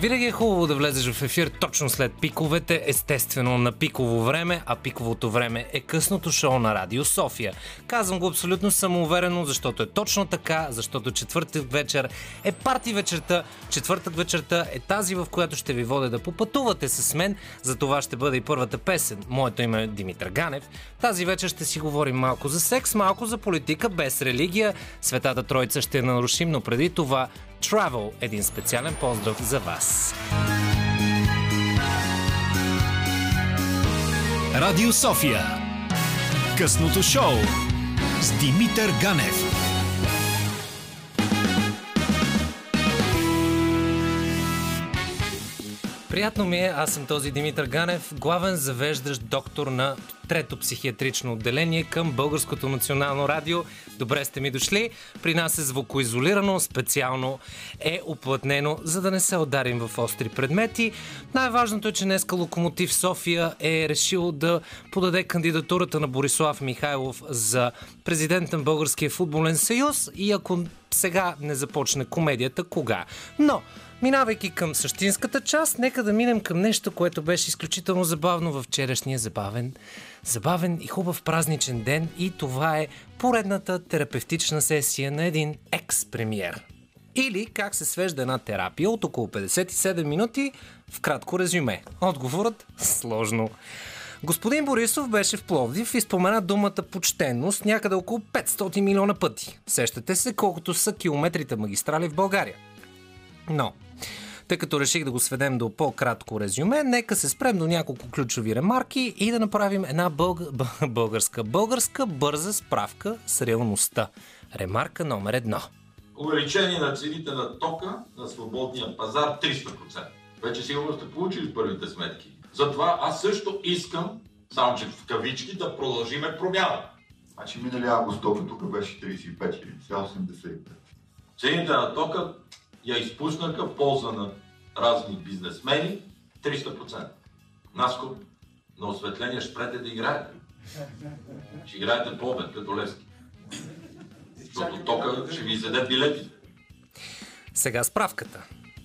Винаги е хубаво да влезеш в ефир точно след пиковете, естествено на пиково време, а пиковото време е късното шоу на Радио София. Казвам го абсолютно самоуверено, защото е точно така, защото четвъртък вечер е парти вечерта, четвъртък вечерта е тази, в която ще ви водя да попътувате с мен, за това ще бъде и първата песен. Моето име е Димитър Ганев. Тази вечер ще си говорим малко за секс, малко за политика, без религия. Светата Тройца ще нарушим, но преди това Travel – един специален поздрав за вас. Радио София. Късното шоу с Димитър Ганев. Приятно ми е, аз съм този Димитър Ганев, главен завеждащ доктор на трето психиатрично отделение към Българското национално радио. Добре сте ми дошли. При нас е звукоизолирано, специално е оплътнено, за да не се ударим в остри предмети. Най-важното е, че днеска Локомотив София е решил да подаде кандидатурата на Борислав Михайлов за президент на Българския футболен съюз и ако сега не започне комедията, кога? Но Минавайки към същинската част, нека да минем към нещо, което беше изключително забавно във вчерашния забавен, забавен и хубав празничен ден и това е поредната терапевтична сесия на един екс-премьер. Или как се свежда една терапия от около 57 минути в кратко резюме. Отговорът – сложно. Господин Борисов беше в Пловдив и спомена думата почтенност някъде около 500 милиона пъти. Сещате се колкото са километрите магистрали в България. Но, тъй като реших да го сведем до по-кратко резюме, нека се спрем до няколко ключови ремарки и да направим една бълг... българска, българска бърза справка с реалността. Ремарка номер едно. Увеличение на цените на тока на свободния пазар 300%. Вече сигурно сте получили първите сметки. Затова аз също искам, само че в кавички, да продължиме промяна. Значи минали август тока тук беше 35 или 85. Цените на тока я изпуснаха в полза на разни бизнесмени 300%. Наско, на осветление спрете да играете. Ще играете по обед, като лески. Защото тока ще ви изеде билетите. Сега справката.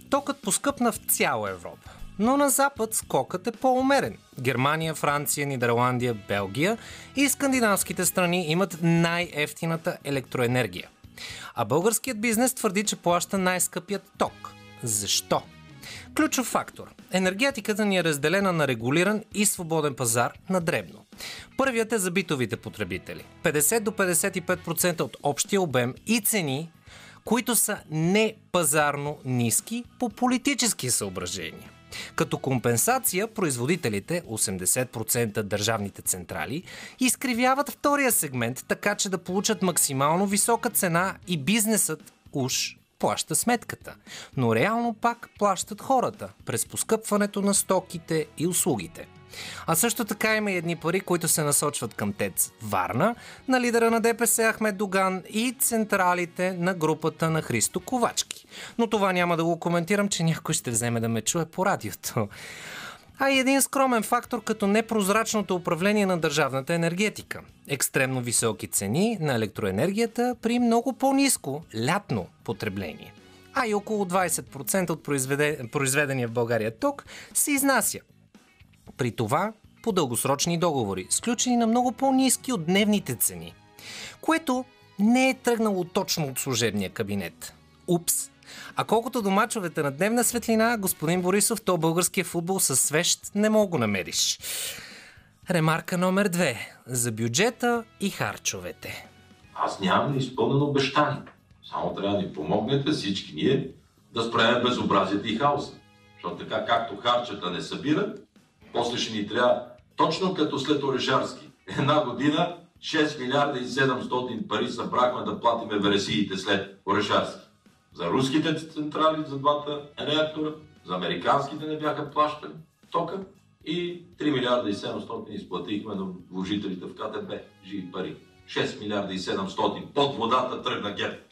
Токът поскъпна в цяла Европа. Но на запад скокът е по-умерен. Германия, Франция, Нидерландия, Белгия и скандинавските страни имат най-ефтината електроенергия. А българският бизнес твърди, че плаща най-скъпият ток. Защо? Ключов фактор. Енергетиката ни е разделена на регулиран и свободен пазар на дребно. Първият е за битовите потребители. 50 до 55% от общия обем и цени, които са не пазарно ниски по политически съображения. Като компенсация, производителите, 80% държавните централи, изкривяват втория сегмент, така че да получат максимално висока цена и бизнесът уж плаща сметката. Но реално пак плащат хората през поскъпването на стоките и услугите. А също така има и едни пари, които се насочват към ТЕЦ Варна, на лидера на ДПС Ахмед Доган и централите на групата на Христо Ковачки. Но това няма да го коментирам, че някой ще вземе да ме чуе по радиото. А и един скромен фактор като непрозрачното управление на държавната енергетика. Екстремно високи цени на електроенергията при много по-низко лятно потребление. А и около 20% от произведения в България ток се изнася при това по дългосрочни договори, сключени на много по-низки от дневните цени, което не е тръгнало точно от служебния кабинет. Упс! А колкото до мачовете на дневна светлина, господин Борисов, то българския футбол със свещ не мога го намериш. Ремарка номер две. За бюджета и харчовете. Аз нямам неизпълнено обещание. Само трябва да ни помогнете всички ние да спреме безобразието и хаоса. Защото така както харчата не събират, после ще ни трябва, точно като след Орешарски, една година 6 милиарда и 700 пари събрахме да платиме вересиите след Орешарски. За руските централи, за двата реактора, за американските не бяха плащани тока и 3 милиарда и 700 изплатихме на вложителите в КТБ. Живи пари. 6 милиарда и 700. Под водата тръгна гет.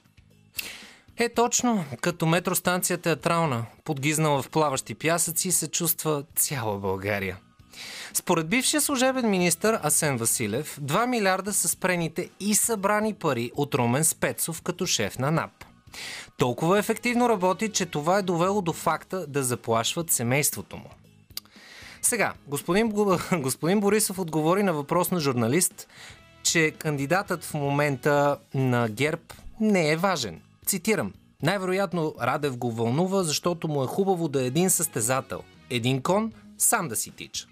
Е, точно, като метростанция театрална, подгизнала в плаващи пясъци, се чувства цяла България. Според бившия служебен министр Асен Василев, 2 милиарда са спрените и събрани пари от Румен Спецов като шеф на НАП. Толкова ефективно работи, че това е довело до факта да заплашват семейството му. Сега, господин, господин Борисов отговори на въпрос на журналист, че кандидатът в момента на ГЕРБ не е важен. Цитирам. Най-вероятно Радев го вълнува, защото му е хубаво да е един състезател. Един кон сам да си тича.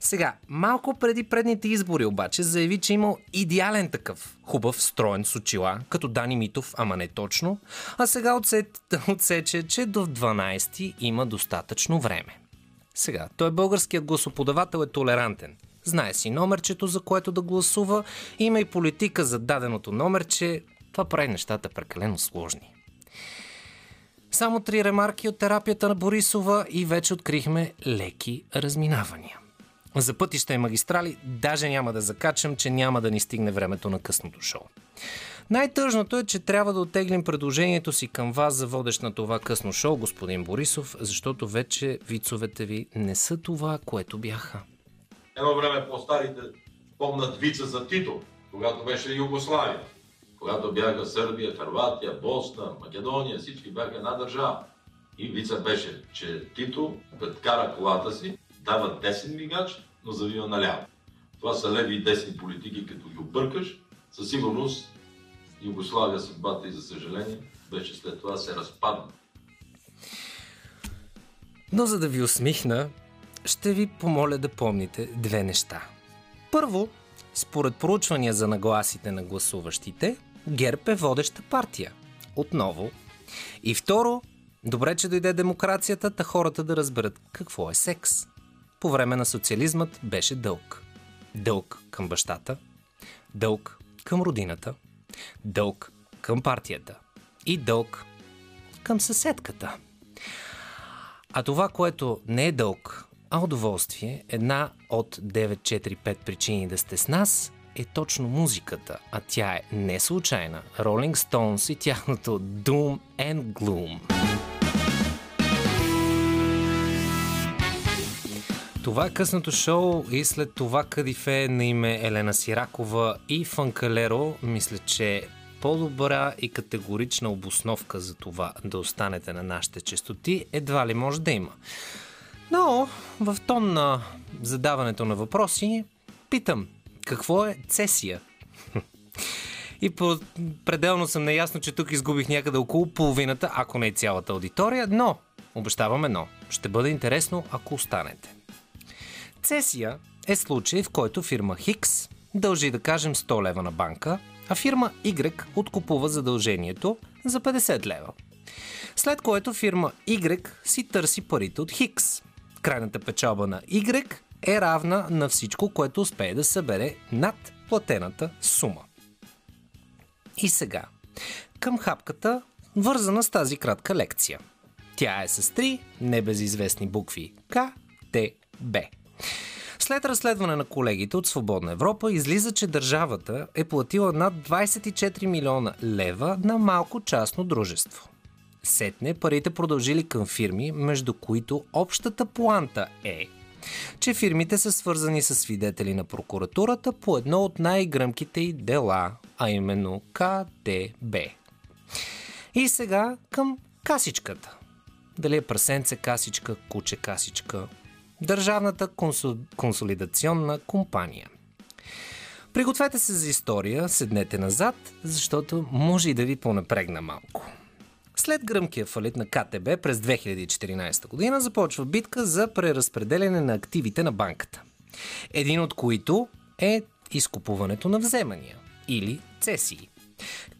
Сега, малко преди предните избори обаче заяви, че имал идеален такъв. Хубав, строен с очила, като Дани Митов, ама не точно. А сега отсет, отсече, че до 12 има достатъчно време. Сега, той българският гласоподавател е толерантен. Знае си номерчето, за което да гласува, има и политика за даденото номерче. Това прави нещата прекалено сложни. Само три ремарки от терапията на Борисова и вече открихме леки разминавания. За пътища и магистрали даже няма да закачам, че няма да ни стигне времето на късното шоу. Най-тъжното е, че трябва да оттеглим предложението си към вас за водещ на това късно шоу, господин Борисов, защото вече вицовете ви не са това, което бяха. Едно време по-старите помнат вица за Тито, когато беше Югославия. Когато бяха Сърбия, Харватия, Босна, Македония, всички бяха една държава. И вица беше, че Тито, кара колата си, дава десен мигач, но завива наляво. Това са леви и десни политики, като ги объркаш. Със сигурност Югославия съдбата и за съжаление беше след това се разпадна. Но за да ви усмихна, ще ви помоля да помните две неща. Първо, според проучвания за нагласите на гласуващите, ГЕРБ е водеща партия. Отново. И второ, добре, че дойде демокрацията, та хората да разберат какво е секс. По време на социализмът беше дълг. Дълг към бащата, дълг към родината, дълг към партията и дълг към съседката. А това, което не е дълг, а удоволствие, една от 945 причини да сте с нас, е точно музиката, а тя е не случайна. Rolling Stones и тяхното Doom and Gloom. Това е късното шоу и след това кадифе на име Елена Сиракова и Фанкалеро, мисля, че по-добра и категорична обосновка за това да останете на нашите частоти едва ли може да има. Но в тон на задаването на въпроси питам, какво е цесия? И по пределно съм наясно, че тук изгубих някъде около половината, ако не и цялата аудитория, но обещавам едно. Ще бъде интересно, ако останете. Цесия е случай, в който фирма Хикс дължи да кажем 100 лева на банка, а фирма Y откупува задължението за 50 лева. След което фирма Y си търси парите от Хикс. Крайната печалба на Y е равна на всичко, което успее да събере над платената сума. И сега, към хапката, вързана с тази кратка лекция. Тя е с три небезизвестни букви К, Т, Б. След разследване на колегите от Свободна Европа излиза, че държавата е платила над 24 милиона лева на малко частно дружество. Сетне парите продължили към фирми, между които общата планта е, че фирмите са свързани с свидетели на прокуратурата по едно от най-гръмките й дела, а именно КДБ. И сега към касичката. Дали е прасенце касичка, куче касичка, Държавната консолидационна компания. Пригответе се за история, седнете назад, защото може и да ви понапрегна малко. След гръмкия фалит на КТБ през 2014 година започва битка за преразпределяне на активите на банката. Един от които е изкупуването на вземания или цесии.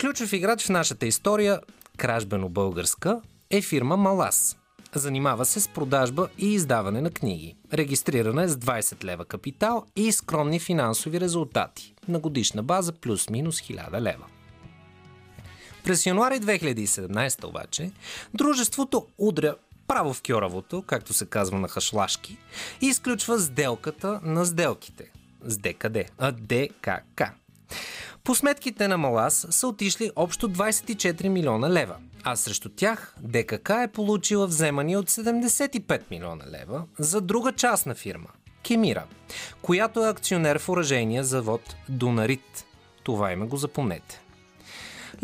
Ключов играч в нашата история, кражбено-българска, е фирма Малас – Занимава се с продажба и издаване на книги. Регистрирана е с 20 лева капитал и скромни финансови резултати. На годишна база плюс-минус 1000 лева. През януари 2017 обаче, дружеството удря право в кьоравото, както се казва на хашлашки, и изключва сделката на сделките. С ДКД, а ДКК. По сметките на Малас са отишли общо 24 милиона лева, а срещу тях ДКК е получила вземани от 75 милиона лева за друга частна фирма – Кемира, която е акционер в оръжения завод Донарит. Това име го запомнете.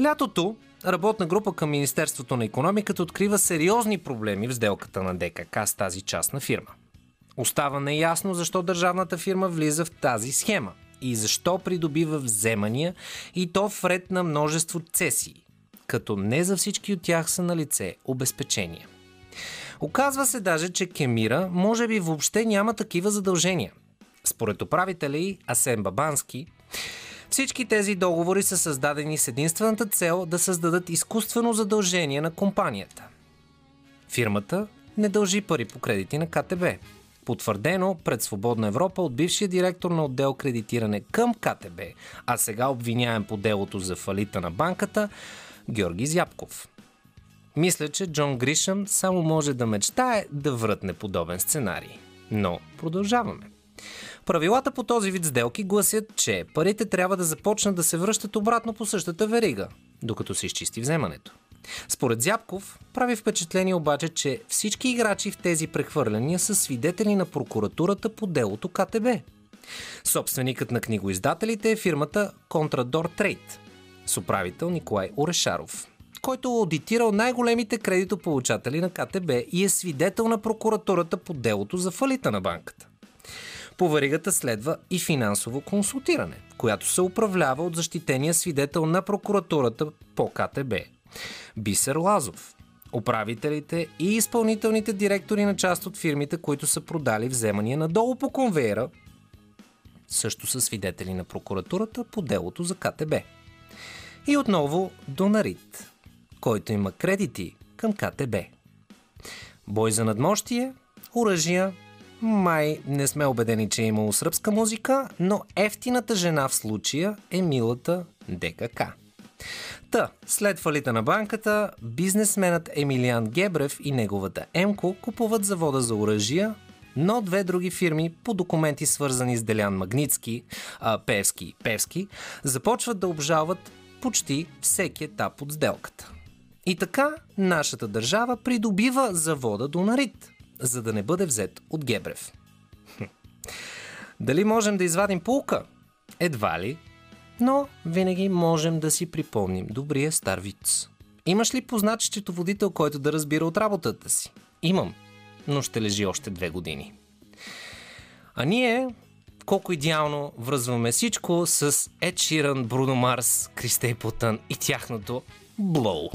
Лятото работна група към Министерството на економиката открива сериозни проблеми в сделката на ДКК с тази частна фирма. Остава неясно защо държавната фирма влиза в тази схема и защо придобива вземания и то в ред на множество цесии, като не за всички от тях са на лице обезпечения. Оказва се даже, че Кемира може би въобще няма такива задължения. Според управителя и Асен Бабански, всички тези договори са създадени с единствената цел да създадат изкуствено задължение на компанията. Фирмата не дължи пари по кредити на КТБ. Потвърдено пред Свободна Европа от бившия директор на отдел кредитиране към КТБ, а сега обвиняем по делото за фалита на банката, Георги Зяпков. Мисля, че Джон Гришъм само може да мечтае да врътне подобен сценарий. Но продължаваме. Правилата по този вид сделки гласят, че парите трябва да започнат да се връщат обратно по същата верига, докато се изчисти вземането. Според Зябков, прави впечатление обаче, че всички играчи в тези прехвърляния са свидетели на прокуратурата по делото КТБ. Собственикът на книгоиздателите е фирмата Contrador Trade с управител Николай Орешаров, който е аудитирал най-големите кредитополучатели на КТБ и е свидетел на прокуратурата по делото за фалита на банката. По варигата следва и финансово консултиране, която се управлява от защитения свидетел на прокуратурата по КТБ. Бисер Лазов. Управителите и изпълнителните директори на част от фирмите, които са продали вземания надолу по конвейера, също са свидетели на прокуратурата по делото за КТБ. И отново Донарит, който има кредити към КТБ. Бой за надмощие, оръжия май не сме убедени, че е имало сръбска музика, но ефтината жена в случая е милата ДКК. Та, след фалита на банката, бизнесменът Емилиан Гебрев и неговата Емко купуват завода за оръжия, но две други фирми по документи свързани с Делян Магницки, а, Певски Певски, започват да обжалват почти всеки етап от сделката. И така нашата държава придобива завода Донарит, за да не бъде взет от Гебрев. Дали можем да извадим полка? Едва ли. Но винаги можем да си припомним добрия стар виц. Имаш ли познат счетоводител, който да разбира от работата си? Имам, но ще лежи още две години. А ние, колко идеално връзваме всичко с Ед Ширан, Бруно Марс, Кристей Потън и тяхното Блоу.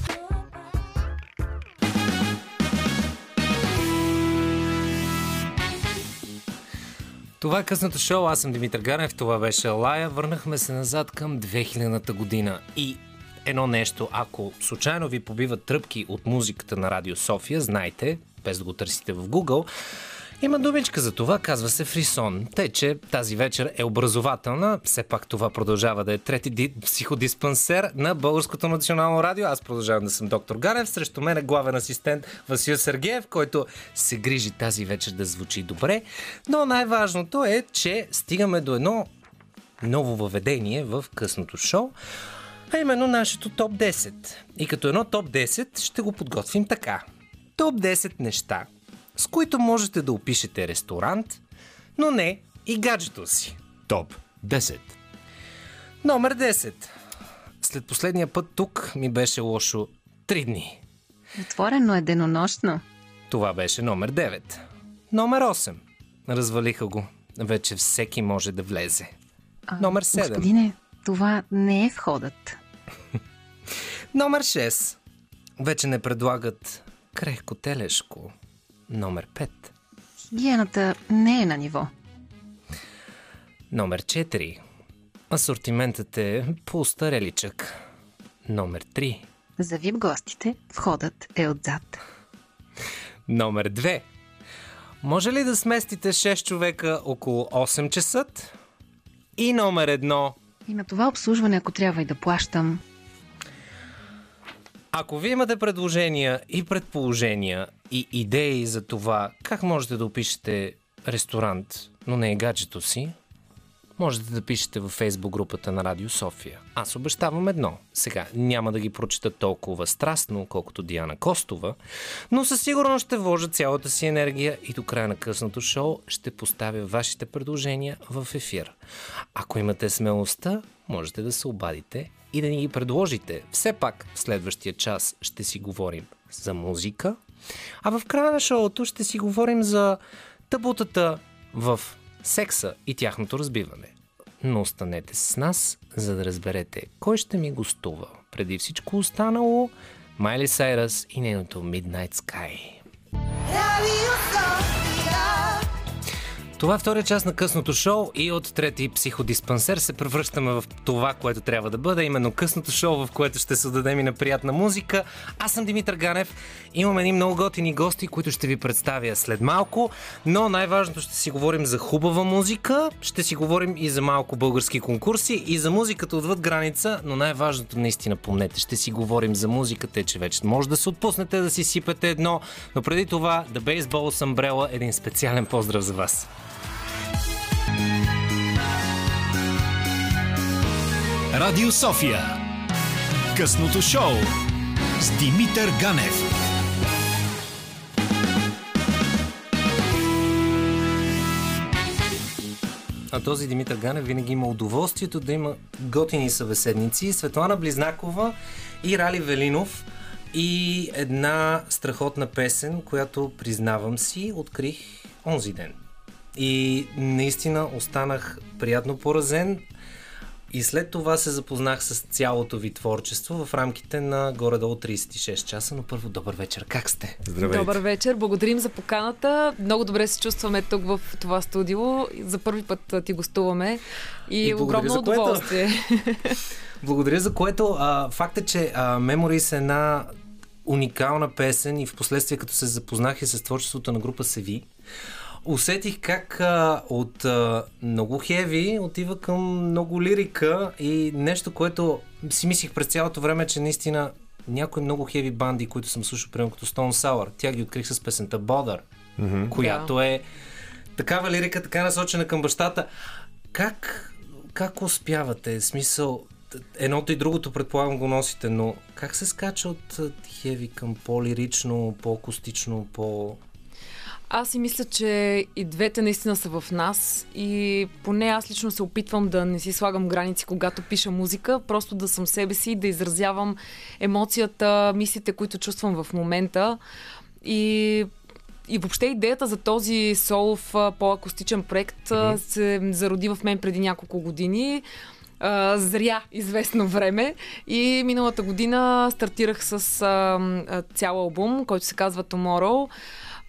Това е късното шоу, аз съм Димитър Ганев, това беше Лая. Върнахме се назад към 2000-та година и едно нещо, ако случайно ви побиват тръпки от музиката на Радио София, знайте, без да го търсите в Google, има думичка за това, казва се фрисон. Тъй, че тази вечер е образователна. Все пак това продължава да е трети ди- психодиспансер на Българското национално радио. Аз продължавам да съм доктор Ганев. Срещу мен е главен асистент Васил Сергеев, който се грижи тази вечер да звучи добре. Но най-важното е, че стигаме до едно ново въведение в късното шоу, а именно нашето топ 10. И като едно топ 10 ще го подготвим така. Топ 10 неща, с които можете да опишете ресторант, но не и гаджето си. Топ 10. Номер 10. След последния път тук ми беше лошо 3 дни. Отворено е денонощно. Това беше номер 9. Номер 8. Развалиха го. Вече всеки може да влезе. А, Номер 7. Господине, това не е входът. Номер 6. Вече не предлагат крехко телешко. Номер 5. Хигиената не е на ниво. Номер 4. Асортиментът е по-стареличък. Номер 3. За вип гостите входът е отзад. Номер 2. Може ли да сместите 6 човека около 8 часа? И номер 1. И на това обслужване, ако трябва и да плащам, Ако ви имате предложения и предположения и идеи за това как можете да опишете ресторант, но не е гаджето си, можете да пишете във фейсбук групата на Радио София. Аз обещавам едно. Сега няма да ги прочета толкова страстно, колкото Диана Костова, но със сигурност ще вложа цялата си енергия и до края на късното шоу ще поставя вашите предложения в ефир. Ако имате смелостта, можете да се обадите и да ни ги предложите. Все пак в следващия час ще си говорим за музика, а в края на шоуто ще си говорим за табутата в секса и тяхното разбиване. Но останете с нас, за да разберете кой ще ми гостува. Преди всичко останало, Майли Сайрас и нейното Midnight Sky. Това е втория част на късното шоу и от трети психодиспансер се превръщаме в това, което трябва да бъде, именно късното шоу, в което ще се отдадем и на приятна музика. Аз съм Димитър Ганев, имам едни много готини гости, които ще ви представя след малко, но най-важното ще си говорим за хубава музика, ще си говорим и за малко български конкурси и за музиката отвъд граница, но най-важното наистина помнете, ще си говорим за музиката, че вече може да се отпуснете да си сипете едно, но преди това The Baseball Umbrella един специален поздрав за вас. Радио София. Късното шоу с Димитър Ганев. А този Димитър Ганев винаги има удоволствието да има готини събеседници. Светлана Близнакова и Рали Велинов и една страхотна песен, която признавам си, открих онзи ден. И наистина останах приятно поразен. И след това се запознах с цялото ви творчество в рамките на горе-долу 36 часа. Но първо, добър вечер. Как сте? Здравейте. Добър вечер. Благодарим за поканата. Много добре се чувстваме тук в това студио. За първи път ти гостуваме. И, и огромно за удоволствие. благодаря за което. А, факт е, че а, Memories е една уникална песен и в последствие, като се запознах и с творчеството на група Севи, усетих как а, от а, много хеви отива към много лирика и нещо, което си мислих през цялото време, че наистина някои много хеви банди, които съм слушал, примерно като Stone Sour, тя ги открих с песента Бодър, mm-hmm. която yeah. е такава лирика, така насочена към бащата. Как, как успявате? Смисъл, едното и другото предполагам го носите, но как се скача от хеви към по-лирично, по-акустично, по... Аз си мисля, че и двете наистина са в нас и поне аз лично се опитвам да не си слагам граници, когато пиша музика, просто да съм себе си, да изразявам емоцията, мислите, които чувствам в момента. И и въобще идеята за този солов по-акустичен проект mm-hmm. се зароди в мен преди няколко години. Зря известно време и миналата година стартирах с цял албум, който се казва Tomorrow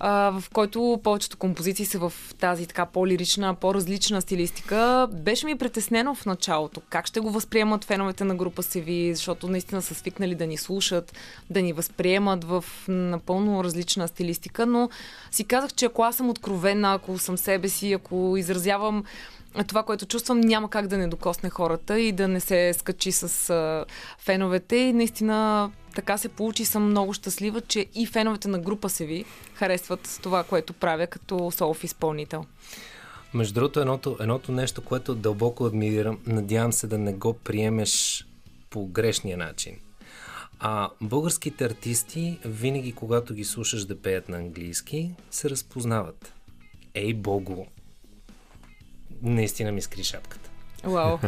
в който повечето композиции са в тази така по-лирична, по-различна стилистика. Беше ми притеснено в началото как ще го възприемат феновете на група Севи, защото наистина са свикнали да ни слушат, да ни възприемат в напълно различна стилистика, но си казах, че ако аз съм откровена, ако съм себе си, ако изразявам това, което чувствам, няма как да не докосне хората и да не се скачи с феновете. И наистина така се получи. Съм много щастлива, че и феновете на група се ви харесват това, което правя като солов изпълнител. Между другото, едното, едното нещо, което дълбоко адмирирам, надявам се да не го приемеш по грешния начин. А българските артисти, винаги когато ги слушаш да пеят на английски, се разпознават. Ей, Богу! Наистина ми скри шапката. Вау.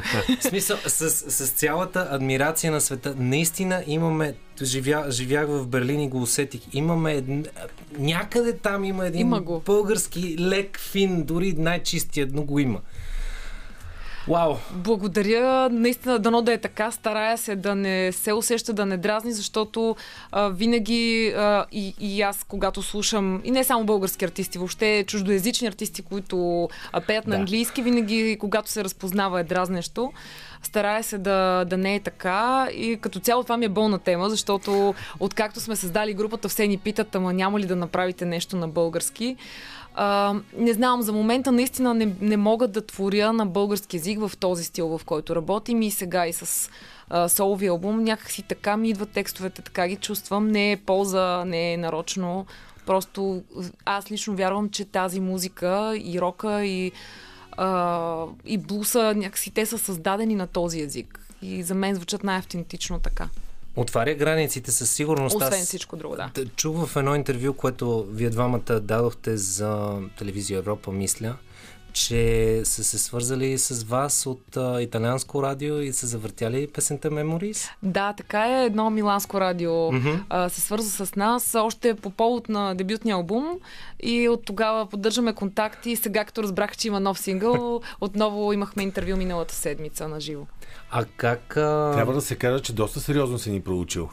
В смисъл, с, с цялата адмирация на света, наистина имаме, живя, живях в Берлин и го усетих, имаме един, някъде там има един има български лек фин, дори най-чистият, но го има. Вау! Благодаря. Наистина, дано да е така. Старая се да не се усеща, да не дразни, защото а, винаги а, и, и аз, когато слушам, и не само български артисти, въобще чуждоязични артисти, които а, пеят да. на английски, винаги, когато се разпознава, е дразнещо. Старая се да, да не е така и като цяло това ми е болна тема, защото откакто сме създали групата, все ни питат, ама няма ли да направите нещо на български. А, не знам, за момента наистина не, не мога да творя на български язик в този стил, в който работим и сега и с солови албум. Някакси така ми идват текстовете, така ги чувствам. Не е полза, не е нарочно. Просто аз лично вярвам, че тази музика и рока и, а, и блуса, някакси те са създадени на този език. И за мен звучат най-автентично така. Отваря границите със сигурност. Освен всичко друго, да. Чух в едно интервю, което вие двамата дадохте за телевизия Европа, мисля, че са се свързали с вас от а, италианско радио и са завъртяли песента Memories? Да, така е. Едно миланско радио Мгм. а, се свърза с нас още по повод на дебютния албум и от тогава поддържаме контакти. Сега, като разбрах, че има нов сингъл, отново имахме интервю миналата седмица на живо. А как... А... Трябва да се каже, че доста сериозно си ни проучил.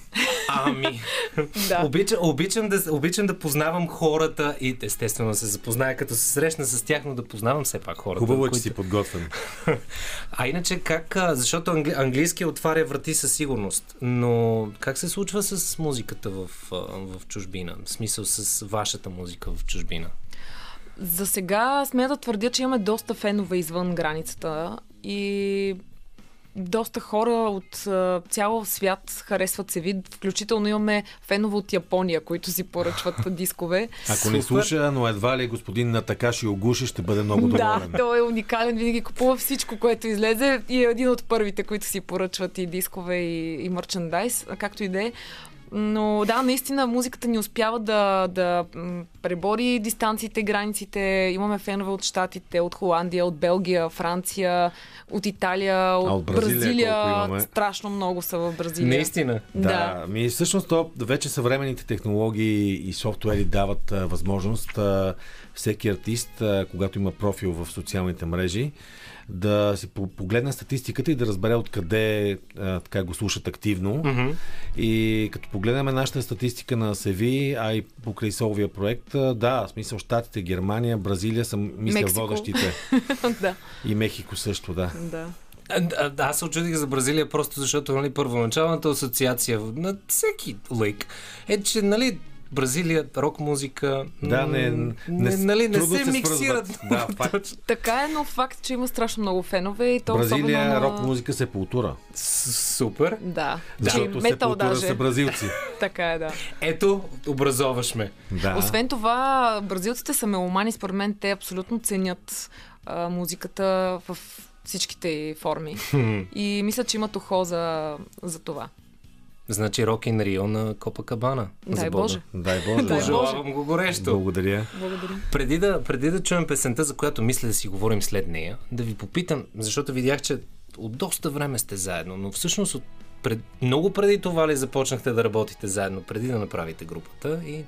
Ами, Да. обичам, обичам, да, обичам да познавам хората и естествено да се запозная, като се срещна с тях, но да познавам все пак хората. Хубаво е, че които- си подготвен. А иначе как, а, защото англи, английски отваря врати със сигурност, но как се случва с музиката в, в чужбина? В смисъл с вашата музика в чужбина? За сега смея да твърдя, че имаме доста фенове извън границата и доста хора от цял свят харесват се вид. Включително имаме фенове от Япония, които си поръчват дискове. Ако не слуша, но едва ли господин Натакаши Огуши ще бъде много Да, доволен. той е уникален, винаги купува всичко, което излезе и е един от първите, които си поръчват и дискове и, и мерчендайз, както и да е. Но да, наистина музиката ни успява да, да пребори дистанциите, границите. Имаме фенове от Штатите, от Холандия, от Белгия, Франция, от Италия, от, от Бразилия имаме? Страшно много са в Бразилия. Наистина. Да, ми всъщност то, вече съвременните технологии и софтуери дават а, възможност а, всеки артист, а, когато има профил в социалните мрежи, да си по- погледне статистиката и да разбере откъде а, така го слушат активно. Мгм. И като погледнем нашата статистика на Севи, а и покрай соловия проект, а, да, в смисъл Штатите, Германия, Бразилия са, мисля, Мексико. водещите. да, И Мехико също, да. да. А, аз се очудих за Бразилия, просто защото нали, първоначалната асоциация на всеки лейк е, че нали, Бразилия, рок музика, Да, не, не, не, нали, не трудно се, миксират. Да, факт. Така е, но факт, че има страшно много фенове и то Бразилия, особено на... рок музика се култура. Супер. Да, Защото се метал култура са бразилци. Така е, да. Ето, образоваш ме. Да. Освен това, бразилците са меломани, според мен те абсолютно ценят а, музиката в всичките форми. И мисля, че имат ухо за, за това. Значи Рок ин Рио на Копа Кабана. Дай Боже. Дай Боже. Дай да. Боже. Пожелавам го горещо. Благодаря. Благодаря. Преди да, преди да чуем песента, за която мисля да си говорим след нея, да ви попитам, защото видях, че от доста време сте заедно, но всъщност от пред, много преди това ли започнахте да работите заедно, преди да направите групата и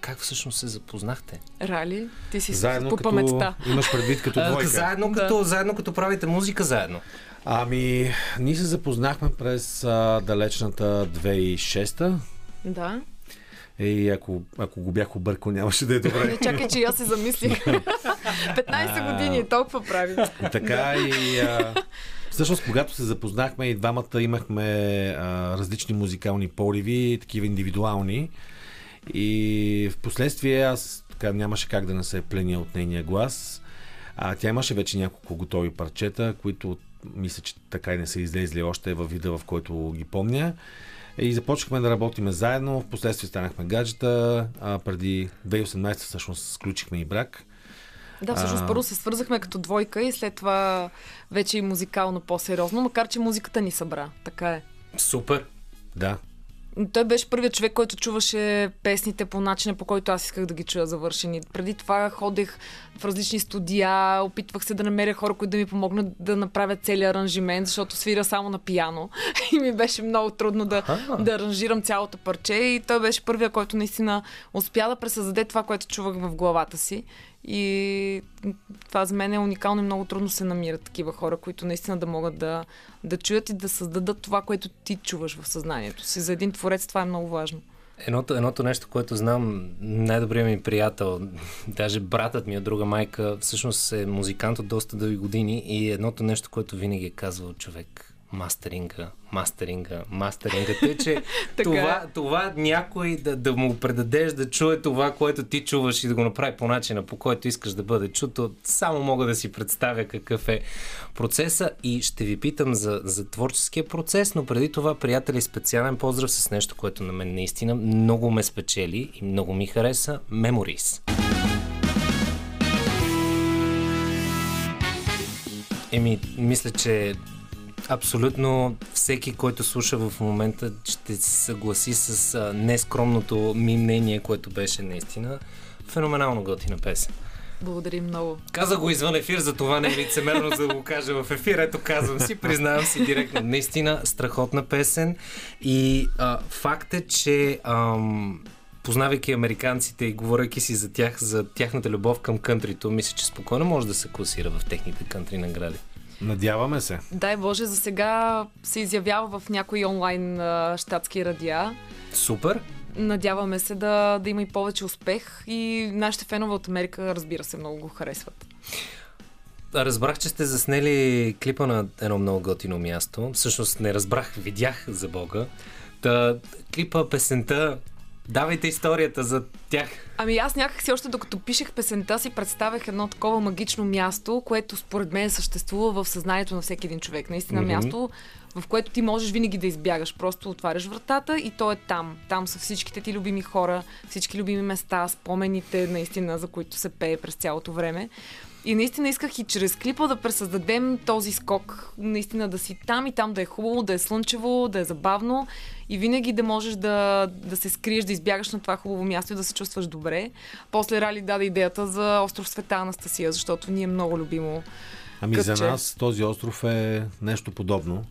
как всъщност се запознахте? Рали, ти си Заедно по като... паметта. Имаш предвид като двойка. заедно, Да. като, заедно като правите музика заедно. Ами, ние се запознахме през а, далечната 2006-та. Да. И ако, ако го бях объркал, нямаше да е добре. Не чакай, че аз се замислих. 15 години, толкова прави. Така и... А, всъщност, когато се запознахме и двамата имахме а, различни музикални пориви, такива индивидуални. И в последствие аз така нямаше как да не се пленя от нейния глас. А тя имаше вече няколко готови парчета, които мисля, че така и не са излезли още във вида, в който ги помня. И започнахме да работиме заедно, в последствие станахме гаджета, а преди 2018 всъщност сключихме и брак. Да, всъщност А. първо се свързахме като двойка и след това вече и музикално по-сериозно, макар че музиката ни събра. Така е. Супер. Да, Той беше първият човек, който чуваше песните по начина, по който аз исках да ги чуя завършени. Преди това ходех в различни студия, опитвах се да намеря хора, които да ми помогнат да направят целият аранжимент, защото свиря само на пияно. И ми беше много трудно да, да аранжирам цялото парче. И той беше първият, който наистина успя да пресъздаде това, което чувах в главата си. И това за мен е уникално и много трудно се намират такива хора, които наистина да могат да, да чуят и да създадат това, което ти чуваш в съзнанието си. За един творец това е много важно. Едното, едното нещо, което знам, най-добрият ми приятел, даже братът ми от друга майка, всъщност е музикант от доста дълги години и едното нещо, което винаги е казвал човек, мастеринга, мастеринга, мастеринга. Тъй, че това, е. това някой да, да му предадеш да чуе това, което ти чуваш и да го направи по начина, по който искаш да бъде чуто, само мога да си представя какъв е процеса и ще ви питам за, за творческия процес, но преди това, приятели, специален поздрав с нещо, което на мен наистина много ме спечели и много ми хареса. Memories. Еми, мисля, че абсолютно всеки, който слуша в момента, ще се съгласи с а, нескромното ми мнение, което беше наистина феноменално готина песен. Благодарим много. Каза го извън ефир, за това не е лицемерно за да го кажа в ефир. Ето казвам си, признавам си директно. Наистина страхотна песен и а, факт е, че ам, познавайки американците и говорейки си за тях, за тяхната любов към кънтрито, мисля, че спокойно може да се класира в техните кънтри награди. Надяваме се. Дай Боже, за сега се изявява в някои онлайн а, щатски радиа. Супер! Надяваме се да, да има и повече успех и нашите фенове от Америка, разбира се, много го харесват. Разбрах, че сте заснели клипа на едно много готино място. Всъщност не разбрах, видях за Бога. Та, клипа, песента, давайте историята за тях. Ами аз някак си още докато пишех песента си представях едно такова магично място, което според мен съществува в съзнанието на всеки един човек. Наистина Мгм. място, в което ти можеш винаги да избягаш. Просто отваряш вратата и то е там. Там са всичките ти любими хора, всички любими места, спомените наистина, за които се пее през цялото време. И наистина исках и чрез клипа да пресъздадем този скок, наистина да си там и там да е хубаво, да е слънчево, да е забавно и винаги да можеш да, да се скриеш, да избягаш на това хубаво място и да се чувстваш добре. После Рали даде идеята за остров Света Анастасия, защото ни е много любимо. Ами Кътче. за нас този остров е нещо подобно.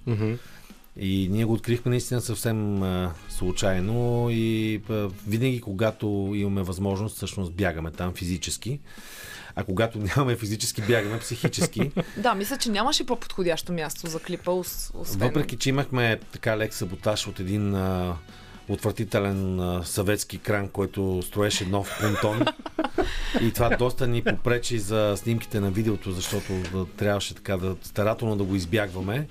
И ние го открихме наистина съвсем а, случайно и а, винаги когато имаме възможност, всъщност бягаме там физически. А когато нямаме физически, бягаме психически. Да, мисля, че нямаше по-подходящо място за клипа, ос- освен... Въпреки, че имахме така лек саботаж от един а, отвратителен а, съветски кран, който строеше нов понтон. И това доста ни попречи за снимките на видеото, защото трябваше така да старателно да го избягваме.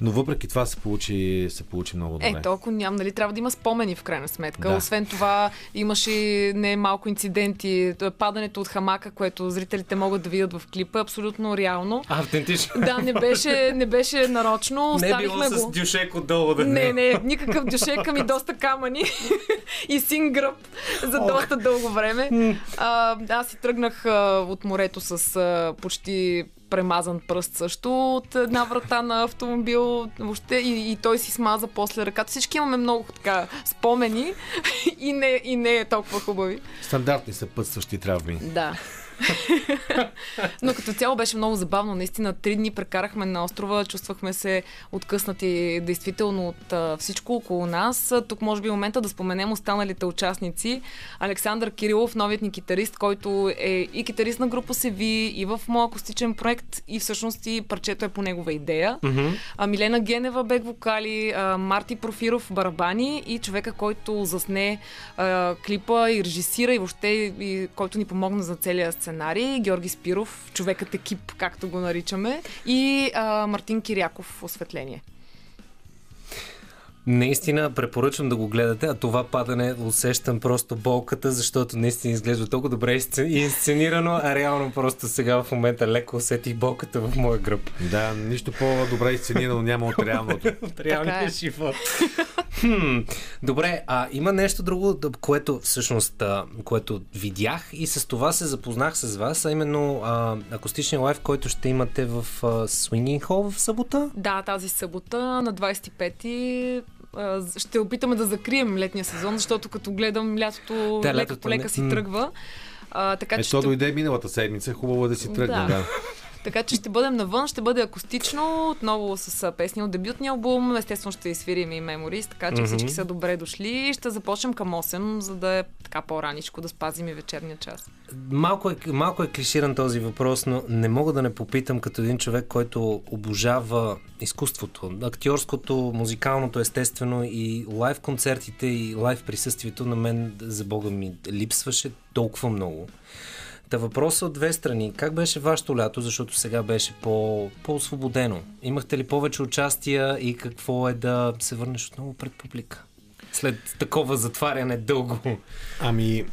Но въпреки това се получи, се получи много добре. Е, толкова нямам, нали? Трябва да има спомени в крайна сметка. Да. Освен това, имаше и не малко инциденти. Падането от хамака, което зрителите могат да видят в клипа, абсолютно реално. Автентично. Да, не беше, не беше нарочно. Не е било с го. дюшек отдолу да Не, не, никакъв дюшек, ами доста камъни и син гръб за доста дълго време. А, аз си тръгнах а, от морето с а, почти премазан пръст също от една врата на автомобил въобще и, и той си смаза после ръката. Всички имаме много така спомени и не, и не е толкова хубави. Стандартни са пътстващи травми. Да. Но като цяло беше много забавно. Наистина, три дни прекарахме на острова, чувствахме се откъснати действително от а, всичко около нас. Тук може би е момента да споменем останалите участници. Александър Кирилов, новият ни китарист, който е и китарист на група Севи, и в моя акустичен проект, и всъщност и парчето е по негова идея. А, Милена Генева, бек вокали, а, Марти Профиров, барабани и човека, който засне а, клипа и режисира и въобще и, който ни помогна за целия сценарий, Георги Спиров, човекът екип, както го наричаме, и а, Мартин Киряков, осветление. Наистина препоръчвам да го гледате, а това падане усещам просто болката, защото наистина изглежда толкова добре изсце- инсценирано, а реално просто сега в момента леко усетих болката в моя гръб. Да, нищо по-добре изценирано няма от реалното. От реалния е. живот. Хм, добре, а има нещо друго, което всъщност, което видях и с това се запознах с вас, а именно а, акустичния лайф, който ще имате в Swinging Hall в събота. Да, тази събота на 25-ти а, ще опитаме да закрием летния сезон, защото като гледам лятото, Да, лека по лека не- си тръгва. А, така, че Ето ще дойде миналата седмица, хубаво е да си тръгне. Да. Да. Така че ще бъдем навън, ще бъде акустично, отново с песни от дебютния албум. Естествено ще изсвирим и Memories, така че Мгм. всички са добре дошли. Ще започнем към 8, за да е така по-раничко, да спазим и вечерния час. Малко е, малко е клиширан този въпрос, но не мога да не попитам като един човек, който обожава изкуството, актьорското, музикалното естествено и лайв концертите и лайв присъствието на мен за Бога ми липсваше толкова много. Та въпросът от две страни. Как беше вашето лято, защото сега беше по, по-освободено? Имахте ли повече участия и какво е да се върнеш отново пред публика? След такова затваряне дълго. Ами,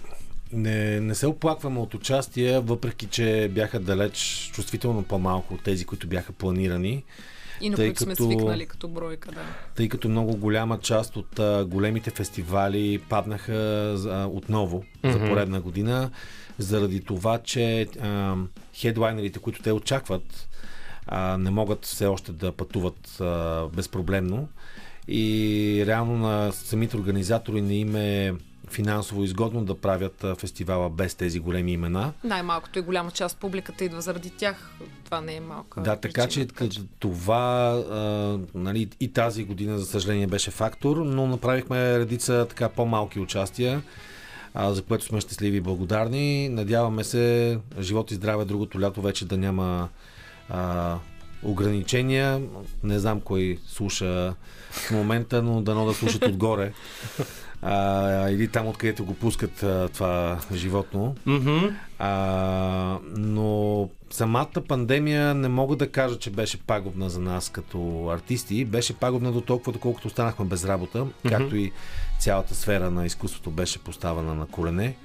не, не се оплакваме от участия, въпреки че бяха далеч чувствително по-малко от тези, които бяха планирани, И на Тъй които сме свикнали като бройка, да. тъй като много голяма част от а, големите фестивали паднаха а, отново за Мгм. поредна година, заради това, че а, хедлайнерите, които те очакват, а, не могат все още да пътуват а, безпроблемно. И реално на самите организатори не им е финансово изгодно да правят фестивала без тези големи имена. Най-малкото и голяма част публиката идва заради тях. Това не е малка. Да, така че, причина, като това а, нали, и тази година, за съжаление, беше фактор, но направихме редица така по-малки участия, а, за което сме щастливи и благодарни. Надяваме се, живот и здраве другото лято вече да няма а, ограничения. Не знам кой слуша в момента, но дано да слушат отгоре. А, или там, откъдето го пускат а, това животно. Мгм. А, но самата пандемия не мога да кажа, че беше пагубна за нас като артисти. Беше пагубна до толкова, доколкото останахме без работа, както и цялата сфера на изкуството беше поставена на колене.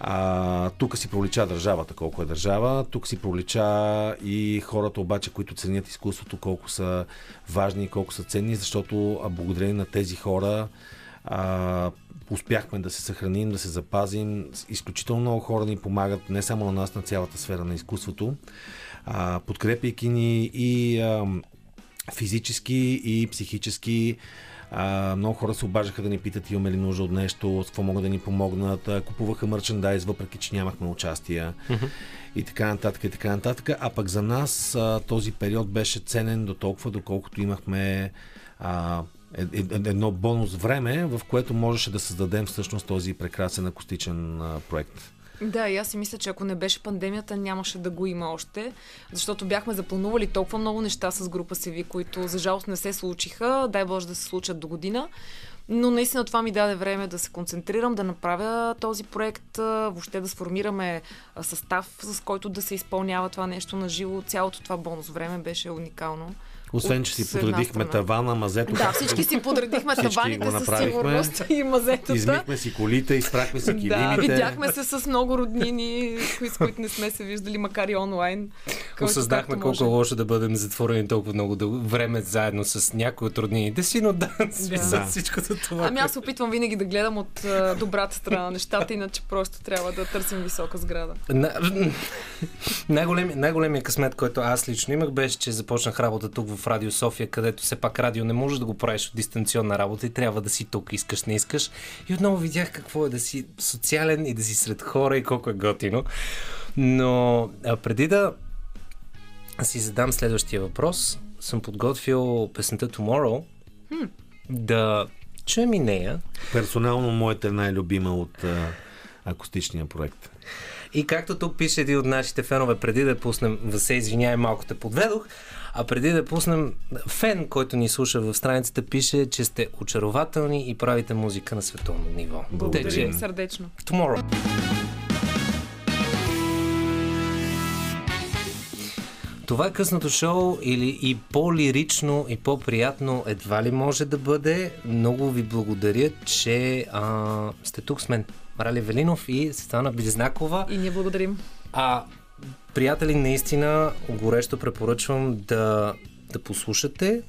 А, тук си пролича държавата, колко е държава. Тук си пролича и хората обаче, които ценят изкуството, колко са важни и колко са ценни, защото благодарение на тези хора а, успяхме да се съхраним, да се запазим. Изключително много хора ни помагат, не само на нас, на цялата сфера на изкуството, а, подкрепяйки ни и а, физически, и психически. А, много хора се обаждаха да ни питат имаме ли нужда от нещо, с какво могат да ни помогнат. Купуваха мерчендайз, въпреки че нямахме участия. И така нататък, и така нататък. А пък за нас а, този период беше ценен до толкова, доколкото имахме а, едно бонус време, в което можеше да създадем всъщност този прекрасен акустичен проект. Да, и аз си мисля, че ако не беше пандемията, нямаше да го има още, защото бяхме запланували толкова много неща с група Севи, които за жалост не се случиха. Дай Боже да се случат до година. Но наистина това ми даде време да се концентрирам, да направя този проект, въобще да сформираме състав, с който да се изпълнява това нещо на живо. Цялото това бонус време беше уникално. Освен, че си подредихме страна. тавана, мазето. Да, всички си подредихме таваните го със сигурност и мазетата. Измихме си колите, изпрахме си Да, килимите. видяхме се с много роднини, кои- с които не сме се виждали, макар и онлайн. Осъзнахме колко е може. лошо да бъдем затворени толкова много време заедно с някои от роднините си, но да, Да. всичкото това. Ами аз се опитвам винаги да гледам от добрата страна на нещата, иначе просто трябва да търсим висока сграда. На... Най-големи, най-големия късмет, който аз лично имах, беше, че започнах работа тук в Радио София, където все пак радио не можеш да го правиш от дистанционна работа и трябва да си тук, искаш, не искаш. И отново видях какво е да си социален и да си сред хора и колко е готино. Но а преди да си задам следващия въпрос, съм подготвил песента Tomorrow да чуем и нея. Персонално моята е най-любима от а, акустичния проект. И както тук пише един от нашите фенове, преди да пуснем, да се извиняй, малко те подведох, а преди да пуснем, фен, който ни слуша в страницата, пише, че сте очарователни и правите музика на световно ниво. Благодаря Тъй, ви че, сърдечно. tomorrow. Това е късното шоу или и по-лирично и по-приятно едва ли може да бъде. Много ви благодаря, че а, сте тук с мен. Рали Велинов и Светлана Близнакова. И ние благодарим. А, приятели, наистина горещо препоръчвам да, да послушате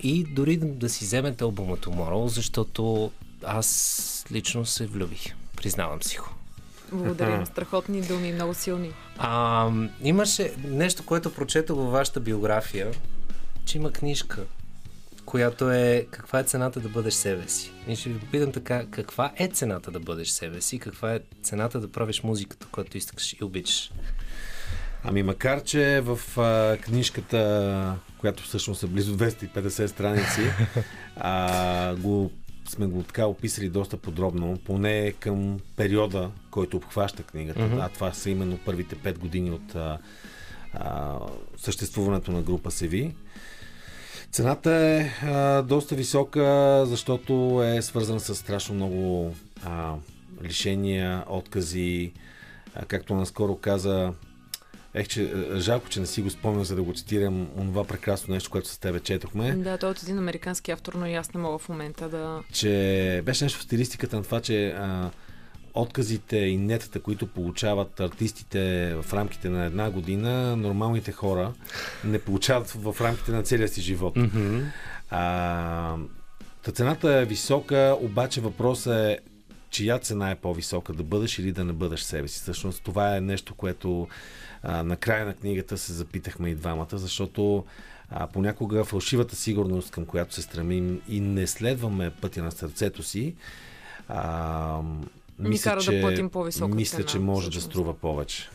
и дори да, си вземете албума Tomorrow, защото аз лично се влюбих. Признавам си го. Благодарим. Страхотни думи, много силни. А, имаше нещо, което прочетох във вашата биография, че има книжка, която е каква е цената да бъдеш себе си. И ще ви попитам така, каква е цената да бъдеш себе си, каква е цената да правиш музиката, която искаш и обичаш. Ами макар, че в а, книжката, която всъщност е близо 250 страници, а, го, сме го така описали доста подробно, поне към периода, който обхваща книгата. Мгм. А това са именно първите 5 години от а, а, съществуването на група Севи. Цената е а, доста висока, защото е свързана с страшно много а, лишения, откази. А, както наскоро каза, ех, че а, жалко, че не си го спомням, за да го цитирам, онова прекрасно нещо, което с тебе четохме, Да, той е от един американски автор, но и аз не мога в момента да... че беше нещо в стилистиката на това, че а, отказите и нетата, които получават артистите в рамките на една година, нормалните хора не получават в рамките на целия си живот. Mm-hmm. А, та цената е висока, обаче въпросът е чия цена е по-висока, да бъдеш или да не бъдеш себе си. Всъщност това е нещо, което а, на края на книгата се запитахме и двамата, защото а, понякога фалшивата сигурност, към която се стремим и не следваме пътя на сърцето си, а, Ни кара да платим по-висока Мисля, цена, че може да всъщност. струва повече.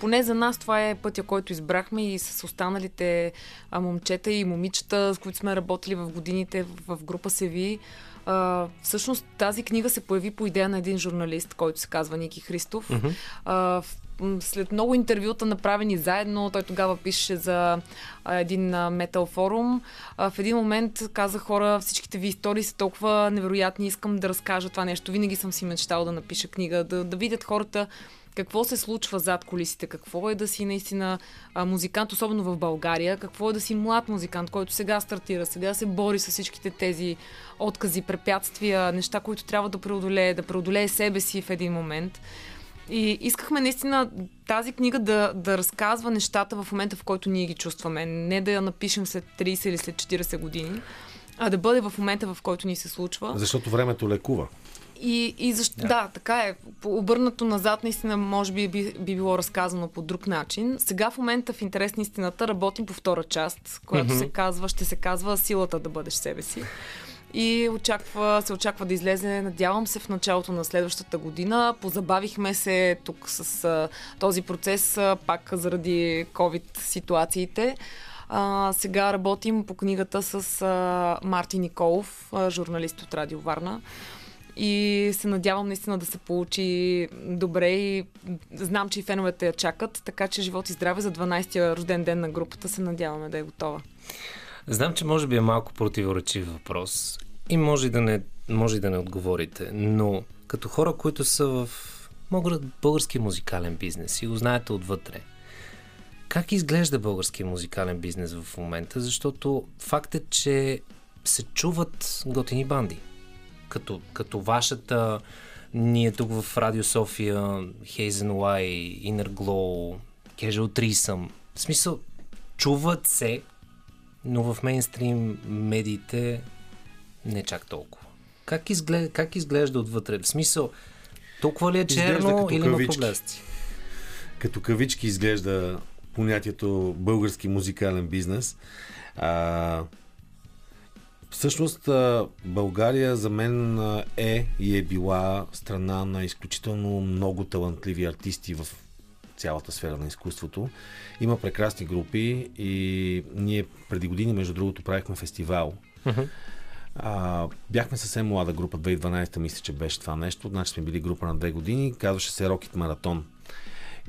Поне за нас това е пътя, който избрахме и с останалите момчета и момичета, с които сме работили в годините в, група Севи. А, всъщност тази книга се появи по идея на един журналист, който се казва Ники Христов. А, м, след много интервюта, направени заедно, той тогава пише за един метал форум. В един момент каза хора, всичките ви истории са толкова невероятни, искам да разкажа това нещо. Винаги съм си мечтал да напиша книга, да, да видят хората какво се случва зад колисите, какво е да си наистина музикант, особено в България, какво е да си млад музикант, който сега стартира, сега се бори с всичките тези откази, препятствия, неща, които трябва да преодолее, да преодолее себе си в един момент. И искахме наистина тази книга да, да разказва нещата в момента, в който ние ги чувстваме. Не да я напишем след 30 или след 40 години, а да бъде в момента, в който ни се случва. Защото времето лекува. И, и защо, да. да, така е. Обърнато назад, наистина, може би, би би било разказано по друг начин. Сега в момента в интерес на истината работим по втора част, която се казва, ще се казва Силата да бъдеш себе си. И очаква, се очаква да излезе, надявам се, в началото на следващата година. Позабавихме се тук с а, този процес, а, пак заради COVID ситуациите. А, сега работим по книгата с а, Марти Николов, а, журналист от Радио Варна. И се надявам наистина да се получи добре и знам, че и феновете я чакат, така че живот и здраве за 12-я рожден ден на групата се надяваме да е готова. Знам, че може би е малко противоречив въпрос и може да не, може да не отговорите, но като хора, които са в български музикален бизнес и го знаете отвътре, как изглежда българския музикален бизнес в момента? Защото факт е, че се чуват готини банди. Като, като вашата, ние тук в Радио София, Hazen Y, Inner Glow, Casual Threesome. В смисъл, чуват се, но в мейнстрим медиите не чак толкова. Как изглежда, как изглежда отвътре? В смисъл, толкова ли е черно или има проблесци? Като кавички изглежда понятието български музикален бизнес. А, всъщност България за мен е и е била страна на изключително много талантливи артисти в цялата сфера на изкуството. Има прекрасни групи и ние преди години, между другото, правихме фестивал. А, бяхме съвсем млада група, 2012 мисля, че беше това нещо. Значи сме били група на две години. Казваше се Рокет Маратон.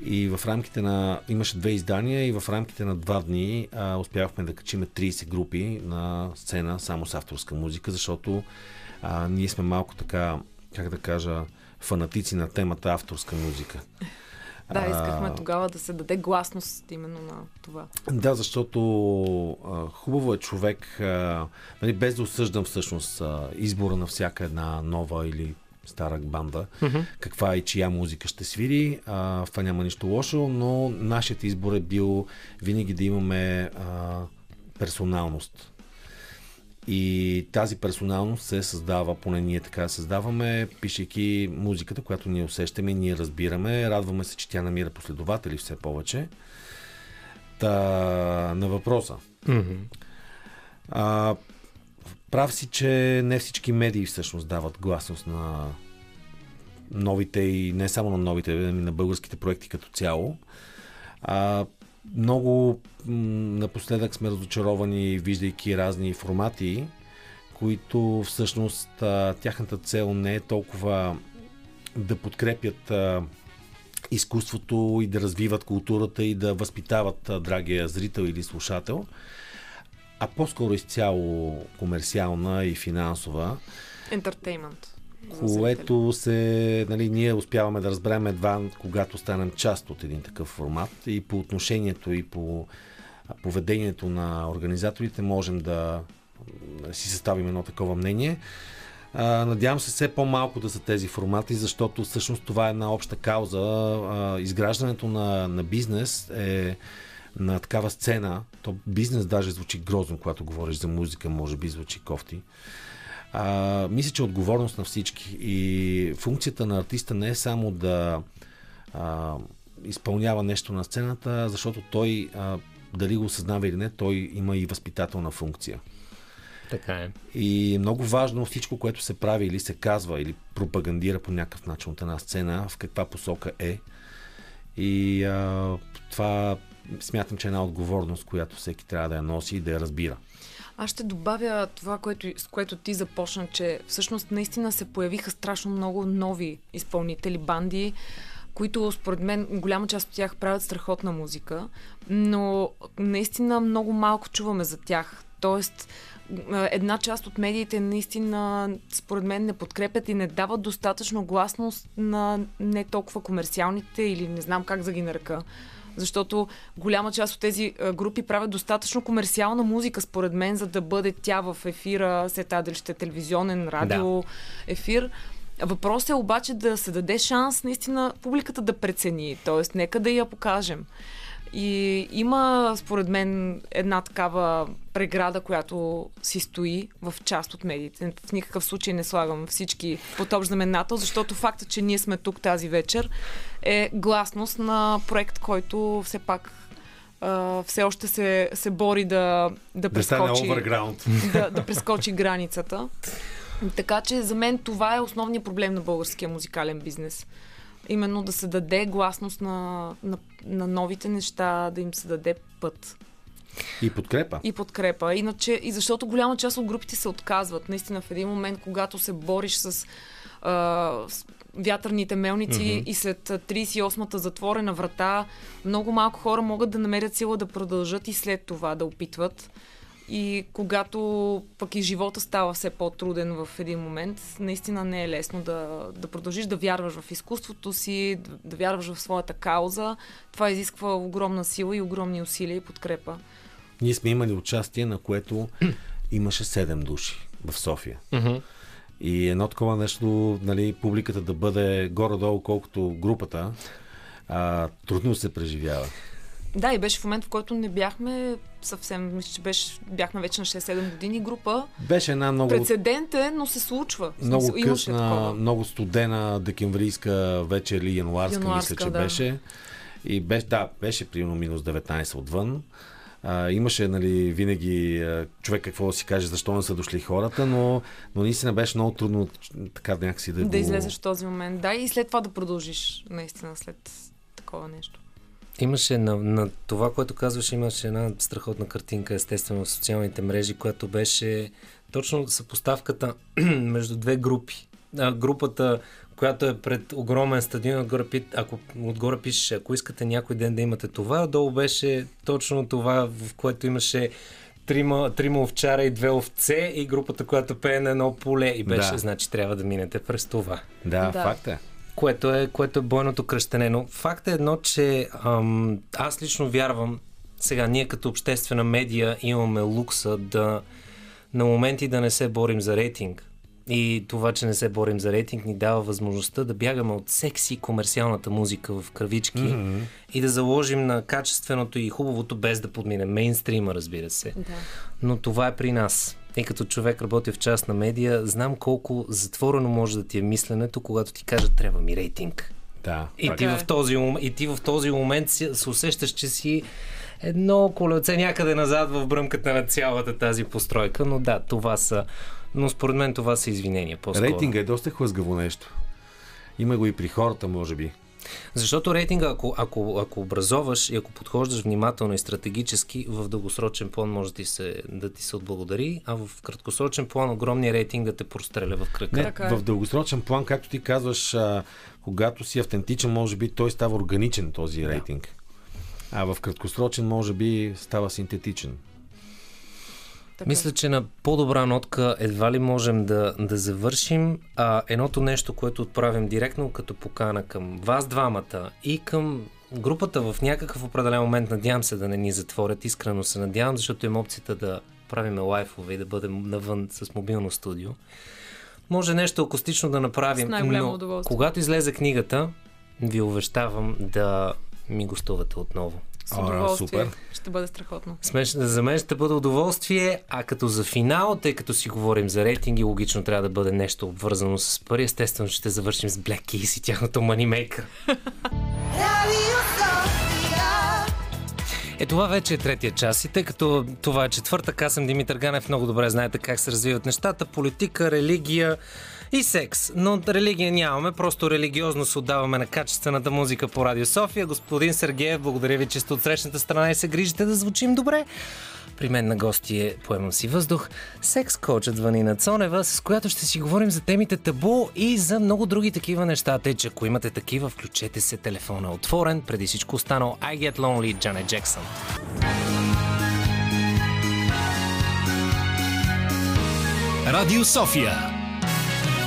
И в рамките на... Имаше две издания и в рамките на два дни а, успявахме да качиме 30 групи на сцена само с авторска музика, защото а, ние сме малко така, как да кажа, фанатици на темата авторска музика. Да, А, искахме тогава да се даде гласност именно на това. Да, защото а, хубаво е човек, а, нали, без да осъждам всъщност а, избора на всяка една нова или стара банда, mm-hmm. каква и чия музика ще свири. А, в това няма нищо лошо, но нашият избор е бил винаги да имаме а, персоналност. И тази персоналност се създава, поне ние така създаваме, пишейки музиката, която ние усещаме, ние разбираме. Радваме се, че тя намира последователи все повече. Та, на въпроса. Mm-hmm. А, прав си, че не всички медии всъщност дават гласност на новите и не само на новите, ами на българските проекти като цяло. А, много напоследък сме разочаровани, виждайки разни формати, които всъщност тяхната цел не е толкова да подкрепят изкуството и да развиват културата и да възпитават драгия зрител или слушател, а по-скоро изцяло комерциална и финансова, Ентертеймент. което се, нали, ние успяваме да разберем едва, когато станем част от един такъв формат и по отношението и по поведението на организаторите можем да си съставим едно такова мнение. Надявам се все по-малко да са тези формати, защото всъщност това е една обща кауза. Изграждането на, на бизнес е на такава сцена, то бизнес даже звучи грозно, когато говориш за музика, може би звучи кофти. А, мисля, че е отговорност на всички. И функцията на артиста не е само да а, изпълнява нещо на сцената, защото той, а, дали го осъзнава или не, той има и възпитателна функция. Така е. И е много важно всичко, което се прави или се казва, или пропагандира по някакъв начин от една сцена, в каква посока е. И а, това смятам, че е една отговорност, която всеки трябва да я носи и да я разбира. Аз ще добавя това, което, с което ти започна, че всъщност наистина се появиха страшно много нови изпълнители, банди, които според мен голяма част от тях правят страхотна музика, но наистина много малко чуваме за тях. Тоест, една част от медиите наистина, според мен, не подкрепят и не дават достатъчно гласност на не толкова комерциалните или не знам как да ги нарека защото голяма част от тези групи правят достатъчно комерциална музика, според мен, за да бъде тя в ефира, се дали ще е телевизионен, радио, да. ефир. Въпросът е обаче да се даде шанс наистина публиката да прецени, т.е. нека да я покажем. И има, според мен, една такава преграда, която си стои в част от медиите. В никакъв случай не слагам всички под общ знаменател, защото факта, че ние сме тук тази вечер е гласност на проект, който все пак Uh, все още се, се бори да, да прескочи, да, да прескочи границата. Така че за мен това е основният проблем на българския музикален бизнес именно да се даде гласност на, на, на новите неща, да им се даде път. И подкрепа. И подкрепа. Иначе, и защото голяма част от групите се отказват. Наистина в един момент, когато се бориш с, а, с вятърните мелници mm-hmm. и след 38-та затворена врата, много малко хора могат да намерят сила да продължат и след това да опитват. И когато пък и живота става все по-труден в един момент, наистина не е лесно да, да продължиш да вярваш в изкуството си, да, да вярваш в своята кауза. Това изисква огромна сила и огромни усилия и подкрепа. Ние сме имали участие, на което имаше 7 души в София. Mm-hmm. И едно такова нещо, нали, публиката да бъде горе-долу колкото групата, а, трудно се преживява. Да, и беше в момент, в който не бяхме съвсем, мисля, че беше, бяхме вече на 6-7 години група. Беше една много... Прецедент е, но се случва. Много смисъл, късна, много студена декемврийска вечер или януарска, януарска мисля, че да. беше. И беше, да, беше примерно минус 19 отвън. А, имаше, нали, винаги човек какво да си каже, защо не са дошли хората, но, но наистина беше много трудно така някакси да Да го... излезеш в този момент, да, и след това да продължиш, наистина, след такова нещо. Имаше на, на това, което казваш, имаше една страхотна картинка, естествено, в социалните мрежи, която беше точно съпоставката между две групи. А, групата, която е пред огромен стадион, отгоре, ако отгоре пишеш, ако искате някой ден да имате това, долу беше точно това, в което имаше трима, трима овчара и две овце и групата, която пее на едно поле и беше, да. значи трябва да минете през това. Да, да. факт е което е, което е бойното кръщене. Но факт е едно, че ам, аз лично вярвам, сега ние като обществена медия имаме лукса да на моменти да не се борим за рейтинг. И това, че не се борим за рейтинг, ни дава възможността да бягаме от секси комерциалната музика в кървички mm-hmm. и да заложим на качественото и хубавото, без да подминем мейнстрима, разбира се. Да. Но това е при нас. И като човек работи в частна медия, знам колко затворено може да ти е мисленето, когато ти кажат трябва ми рейтинг. Да. И ти, в този, и ти в този момент се усещаш, че си едно колелце някъде назад в бръмката на цялата тази постройка, но да, това са. Но според мен това са извинения. По-скоро. Рейтинга е доста хлъзгаво нещо. Има го и при хората, може би. Защото рейтинга, ако, ако, ако образоваш и ако подхождаш внимателно и стратегически, в дългосрочен план може да ти се, да ти се отблагодари, а в краткосрочен план огромния рейтинг да те простреля в кръка. Не, е. в дългосрочен план, както ти казваш, а, когато си автентичен, може би той става органичен този рейтинг. Да. А в краткосрочен, може би, става синтетичен. Така. Мисля, че на по-добра нотка едва ли можем да, да завършим. А, едното нещо, което отправим директно като покана към вас двамата и към групата в някакъв определен момент, надявам се да не ни затворят, искрено се надявам, защото имам опцията да правиме лайфове и да бъдем навън с мобилно студио. Може нещо акустично да направим, но когато излезе книгата, ви увещавам да ми гостувате отново. С удоволствие. супер. Ще бъде страхотно. Смеш, за мен ще бъде удоволствие, а като за финал, тъй като си говорим за рейтинги, логично трябва да бъде нещо обвързано с пари. Естествено ще завършим с Black Keys и тяхното Moneymaker. Е, това вече е третия час и тъй като това е четвъртък, аз съм Димитър Ганев, много добре знаете как се развиват нещата, политика, религия и секс. Но религия нямаме, просто религиозно се отдаваме на качествената музика по Радио София. Господин Сергеев, благодаря ви, че сте от срещната страна и се грижите да звучим добре. При мен на гости е Поемам си въздух, секс коучът Ванина Цонева, с която ще си говорим за темите табу и за много други такива неща. Тъй, че ако имате такива, включете се телефона е отворен. Преди всичко останало I Get Lonely, Джане Джексън. Радио София.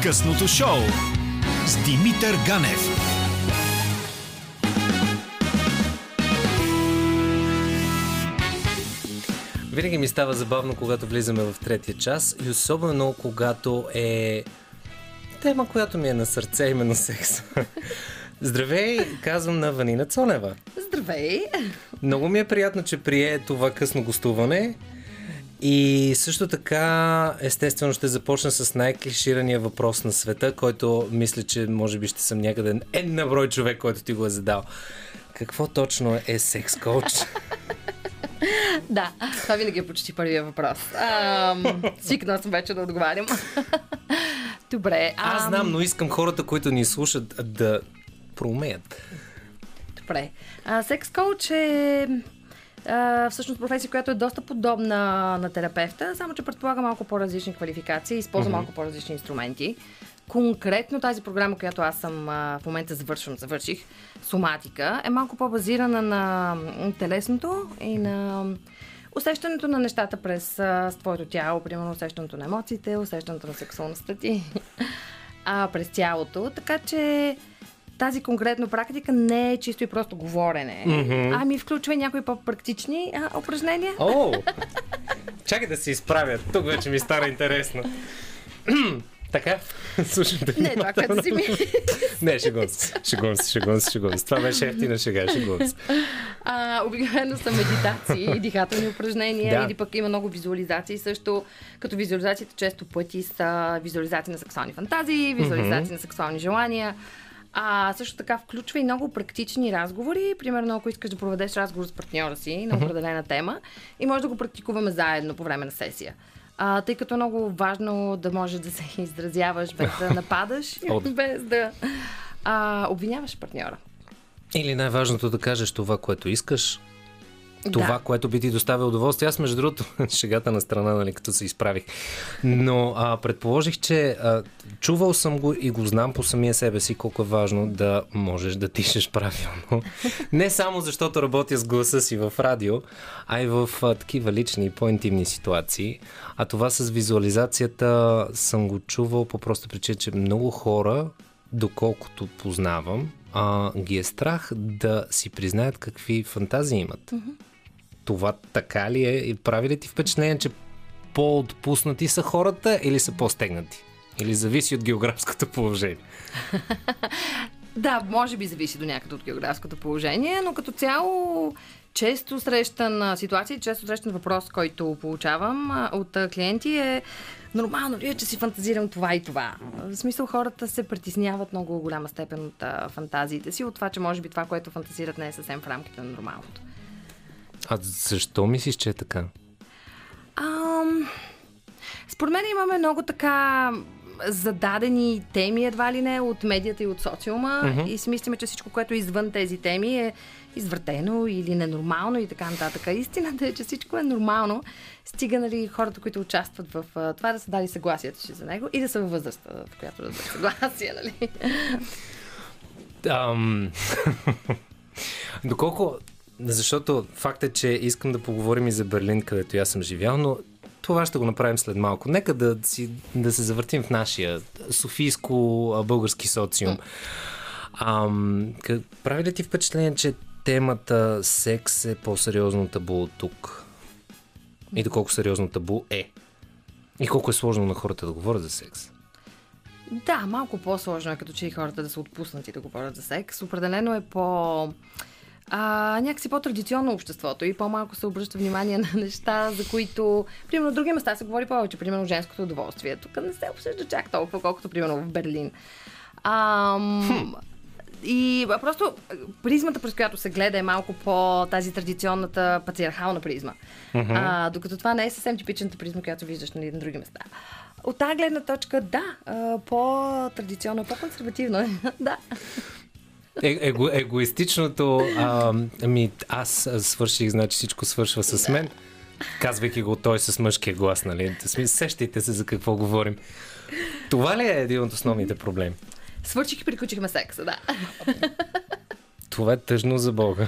Късното шоу с Димитър Ганев. Винаги ми става забавно, когато влизаме в третия час и особено когато е тема, която ми е на сърце, именно секс. Здравей, казвам на Ванина Цонева. Здравей! Много ми е приятно, че прие това късно гостуване. И също така, естествено, ще започна с най-клиширания въпрос на света, който мисля, че може би ще съм някъде една брой човек, който ти го е задал. Какво точно е секс коуч? Да, това винаги е почти първия въпрос. Ам, Свикнала съм вече да отговарям. Добре. Аз ам, знам, но искам хората, които ни слушат, да проумеят. Добре. А, секс коуч е а, всъщност професия, която е доста подобна на терапевта, само че предполага малко по-различни квалификации използва малко по-различни инструменти. Конкретно тази програма, която аз съм а, в момента завършвам, завърших, соматика, е малко по-базирана на телесното и на усещането на нещата през а, твоето тяло, примерно усещането на емоциите, усещането на сексуалността ти а, през тялото. Така че тази конкретно практика не е чисто и просто говорене. Mm-hmm. Ами включва и някои по-практични а, упражнения. О! Чакай да се изправя. Тук вече ми стара интересно. така, слушайте. Не, това, което си ми... Не, шегувам се, шегувам се, шегувам се, шегувам се. Това беше ефтина шега, шегувам се. А, обикновено са медитации, дихателни упражнения Да. или пък има много визуализации също. Като визуализациите често пъти са визуализации на сексуални фантазии, визуализации на сексуални желания. А също така включва и много практични разговори. Примерно, ако искаш да проведеш разговор с партньора си на определена тема и може да го практикуваме заедно по време на сесия. А, тъй като е много важно да можеш да се изразяваш без да нападаш, без да а, обвиняваш партньора. Или най-важното да кажеш това, което искаш, това, Да. което би ти доставя удоволствие. Аз, между другото, шегата на страна, нали, като се изправих. Но а, предположих, че а, чувал съм го и го знам по самия себе си колко е важно да можеш да тишеш правилно. Не само защото работя с гласа си в радио, а и в а, такива лични и по-интимни ситуации. А това с визуализацията съм го чувал по проста причина, че много хора, доколкото познавам, а, ги е страх да си признаят какви фантазии имат. Това така ли е? И прави ли ти впечатление, че по-отпуснати са хората или са по-стегнати? Или зависи от географското положение? Да, може би зависи до някъде от географското положение, но като цяло често срещан ситуация, често срещан въпрос, който получавам от клиенти е нормално ли е, че си фантазирам това и това? В смисъл хората се притесняват много голяма степен от фантазиите си, от това, че може би това, което фантазират не е съвсем в рамките на нормалното. А защо мислиш, че е така? Ам... Според мен имаме много така зададени теми, едва ли не, от медията и от социума mm-hmm. и си мислиме, че всичко, което е извън тези теми е извъртено или ненормално и така нататък. Истината е, че всичко е нормално, стига нали, хората, които участват в това да са дали съгласието си за него и да са във възрастта, в която да дадат съгласие. Нали? Ам... Доколко... Защото факт е, че искам да поговорим и за Берлин, където аз съм живял, но това ще го направим след малко. Нека да, си, да се завъртим в нашия софийско-български социум. Ам, как, прави ли ти впечатление, че темата секс е по-сериозно табу от тук? И доколко сериозно табу е? И колко е сложно на хората да говорят за секс? Да, малко по-сложно е като че и хората да са отпуснати да говорят за секс. Определено е по... А, някакси по-традиционно обществото и по-малко се обръща внимание на неща, за които, примерно, в други места се говори повече, примерно женското удоволствие. Тук не се обсъжда чак толкова, колкото, примерно, в Берлин. Ам, и просто призмата, през която се гледа е малко по тази традиционната патриархална призма. А, докато това не е съвсем типичната призма, която виждаш нали, на други места. От тази гледна точка, да, по-традиционно, по-консервативно да. Е, его, егоистичното, а, ами аз свърших, значи всичко свършва с мен, казвайки го той с мъжкия глас, нали? Сещайте се за какво говорим. Това ли е един от основните проблеми? Свърших и приключихме секса, да. Това е тъжно за Бога.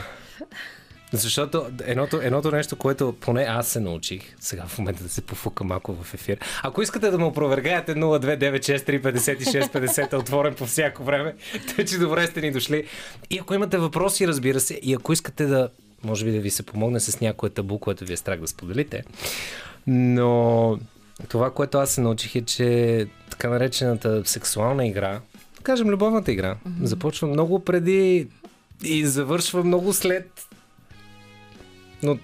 Защото едното, едното нещо, което поне аз се научих, сега в момента да се пофука малко в ефир. Ако искате да ме опровергаете 029635650 е отворен по всяко време, тъй че добре сте ни дошли. И ако имате въпроси, разбира се, и ако искате да, може би да ви се помогне с някое табу, което ви е страх да споделите. Но това, което аз се научих е, че така наречената сексуална игра, да кажем любовната игра, mm-hmm. започва много преди и завършва много след. Но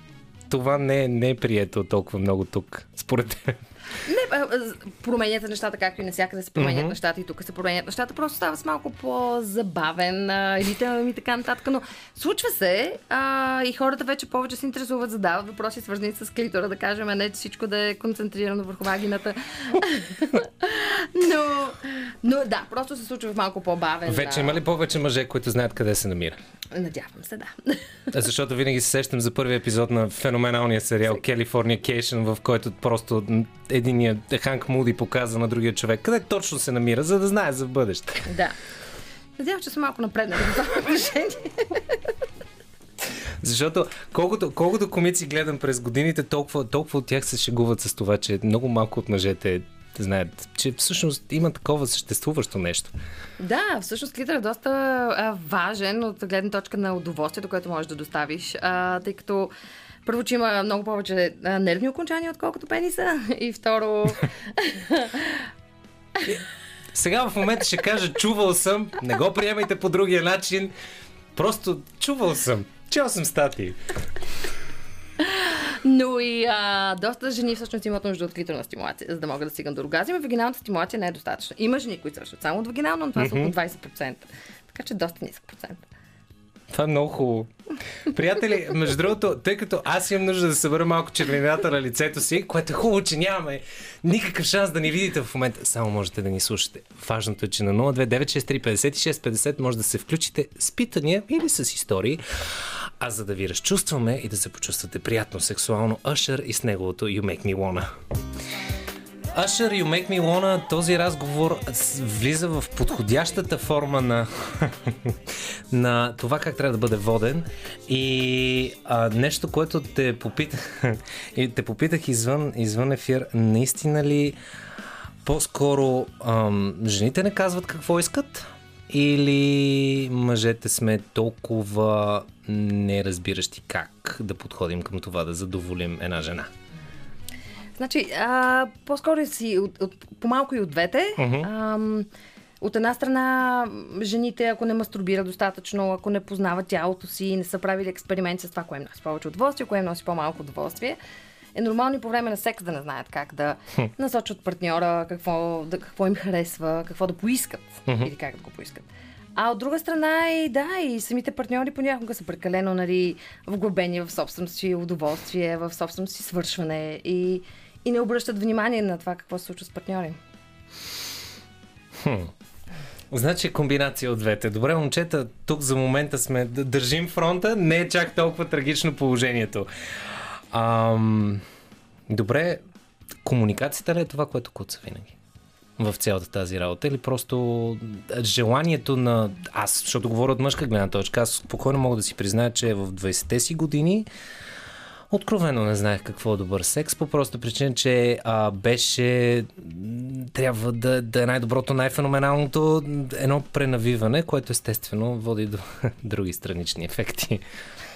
това не, е- не е прието толкова много тук, според теб. Не, променят нещата, както и навсякъде се променят Мгм. нещата и тук се променят нещата. Просто става с малко по-забавен ритъм и така нататък. Но случва се а, и хората вече повече се интересуват, задават въпроси, свързани с клитора, да кажем, а не всичко да е концентрирано върху вагината. но, но да, просто се случва в малко по-бавен. Вече има ли повече мъже, които знаят къде се намира? Надявам се, да. Защото винаги се сещам за първия епизод на феноменалния сериал Californication, в който просто м, единият Ханк Муди показа на другия човек къде точно се намира, за да знае за бъдеще. да. Надявам, че съм малко напреднали в това отношение. Защото колкото, колкото комици гледам през годините, толкова, толкова от тях се шегуват с това, че много малко от мъжете знаят, че всъщност има такова съществуващо нещо. Да, всъщност клитър е доста а, важен от гледна точка на удоволствието, което можеш да доставиш, а, тъй като първо, че има много повече а, нервни окончания, отколкото пениса. И второ, Сега в момента ще кажа, чувал съм, не го приемайте по другия начин, просто чувал съм. Чел съм статии. но и а, доста жени всъщност имат нужда от клиторна стимулация, за да могат да стигнат до оргазъм. Вагиналната стимулация не е достатъчна. Има жени, които свършват само от вагинално, но това са около 20%. Така че доста нисък процент. Това е много хубаво. Приятели, между другото, тъй като аз имам нужда да събера малко червената на лицето си, което е хубаво, че нямаме никакъв шанс да ни видите в момента, само можете да ни слушате. Важното е, че на 029635650 може да се включите с питания или с истории, а за да ви разчувстваме и да се почувствате приятно сексуално, Usher и с неговото You Make Me Wanna. Usher You Make Me Wanna, този разговор влиза в подходящата форма на, на това как трябва да бъде воден и а, нещо, което те попитах, и те попитах извън, извън ефир, наистина ли по-скоро ам, жените не казват какво искат или мъжете сме толкова неразбиращи как да подходим към това да задоволим една жена? Значи, а, по-скоро си от, от, по-малко и от двете. Ам, от една страна, жените, ако не мастурбират достатъчно, ако не познават тялото си, не са правили експерименти с това, кое им носи повече удоволствие, кое им носи по-малко удоволствие, е нормално и по време на секс да не знаят как да насочат партньора, какво, да, какво им харесва, какво да поискат или как да го поискат. А от друга страна и да, и самите партньори понякога са прекалено нали, вглъбени в собственото си удоволствие, в собственото си свършване и, и не обръщат внимание на това какво се случва с партньори. Значи комбинация от двете. Добре, момчета, тук за момента сме, държим фронта, не е чак толкова трагично положението. Ам, добре, комуникацията ли е това, което куца винаги? В цялата тази работа или просто желанието на... Аз, защото говоря от мъжка гледна точка, аз спокойно мога да си призная, че в 20-те си години Откровено не знаех какво е добър секс, по проста причина, че а, беше трябва да, да е най-доброто, най-феноменалното едно пренавиване, което естествено води до други странични ефекти.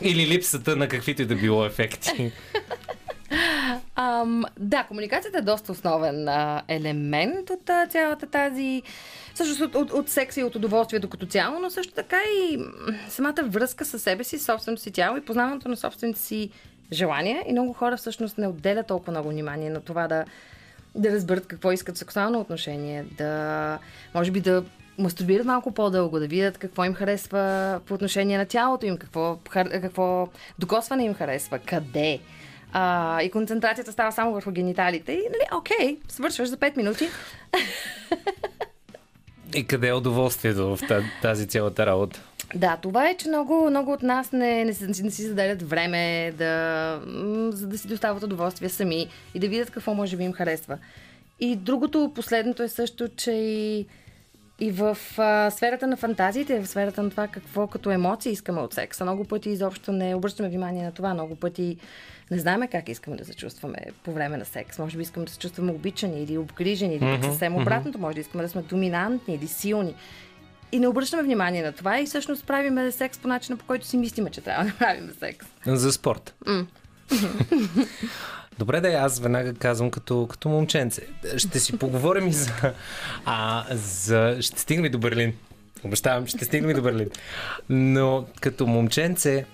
Или липсата на каквито и да било ефекти. Ам, да, комуникацията е доста основен а, елемент от а, цялата тази. Всъщност от, от, от секса и от удоволствието като цяло, но също така и самата връзка с себе си, собственото си тяло и познаването на собствените си желания. И много хора всъщност не отделят толкова много внимание на това да, да разберат какво искат сексуално отношение, да може би да мастурбират малко по-дълго, да видят какво им харесва по отношение на тялото им, какво, какво докосване им харесва, къде. А, и концентрацията става само върху гениталите. И, нали, окей, свършваш за 5 минути. И къде е удоволствието в та- тази цялата работа? Да, това е, че много, много от нас не, не, си- не си заделят време да, за да си доставят удоволствие сами и да видят какво може би им харесва. И другото, последното е също, че и, и в а, сферата на фантазиите, в сферата на това какво като емоции искаме от секса. Много пъти изобщо не обръщаме внимание на това. Много пъти не знаем как искаме да се чувстваме по време на секс. Може би искаме да се чувстваме обичани или обгрижени, или пък съвсем обратното. Може да искаме да сме доминантни или силни. И не обръщаме внимание на това и всъщност правиме секс по начина, по който си мислиме, че трябва да правим секс. За спорт. Добре, да, аз веднага казвам като, като момченце. Ще си поговорим и за, а, за... Ще стигнем и до Берлин. Обещавам, ще стигнем и до Берлин. Но като момченце,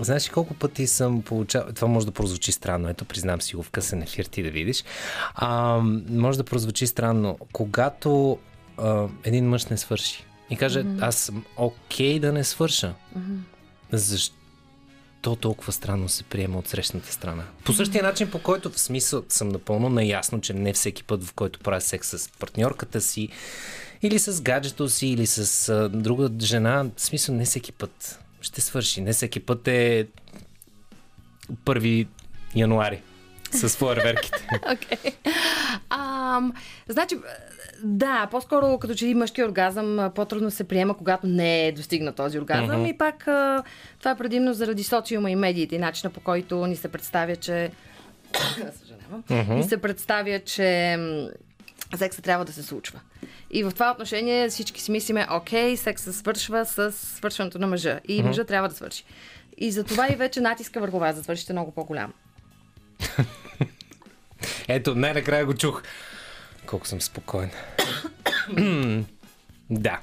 знаеш колко пъти съм получавал... Това може да прозвучи странно. Ето, признам си го в късен ефир ти да видиш. А, може да прозвучи странно. Когато а, един мъж не свърши и каже, аз съм окей да не свърша. Защо? то толкова странно се приема от срещната страна. По същия начин, по който в смисъл съм напълно наясно, че не всеки път, в който правя секс с партньорката си, или с гаджето си, или с а, друга жена, в смисъл не всеки път ще свърши. Не всеки път е 1 януари с фойерверките. Окей. Ам, значи, да, по-скоро като че и мъжки оргазъм по-трудно се приема, когато не е достигна този оргазъм. И пак а, това е предимно заради социума и медиите и начина по който ни се представя, че... Съжалявам. Ни се представя, че секса трябва да се случва. И в това отношение всички си мислиме, окей, секса свършва с свършването на мъжа. И мъжа трябва да свърши. И затова и вече натиска върху вас да свършите много по-голям. Ето, най-накрая го чух. Колко съм спокоен. да.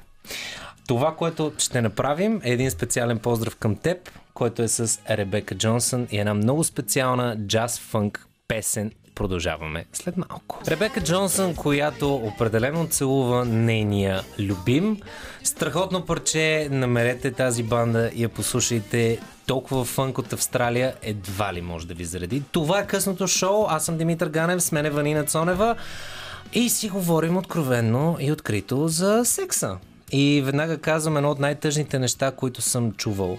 Това, което ще направим е един специален поздрав към теб, който е с Ребека Джонсън и една много специална джаз-фънк песен. Продължаваме след малко. Ребека Джонсън, която определено целува нейния любим. Страхотно парче, намерете тази банда и я послушайте. Толкова фънк от Австралия едва ли може да ви зареди. Това е късното шоу. Аз съм Димитър Ганев, с мен е Ванина Цонева. И си говорим откровенно и открито за секса. И веднага казвам едно от най-тъжните неща, които съм чувал.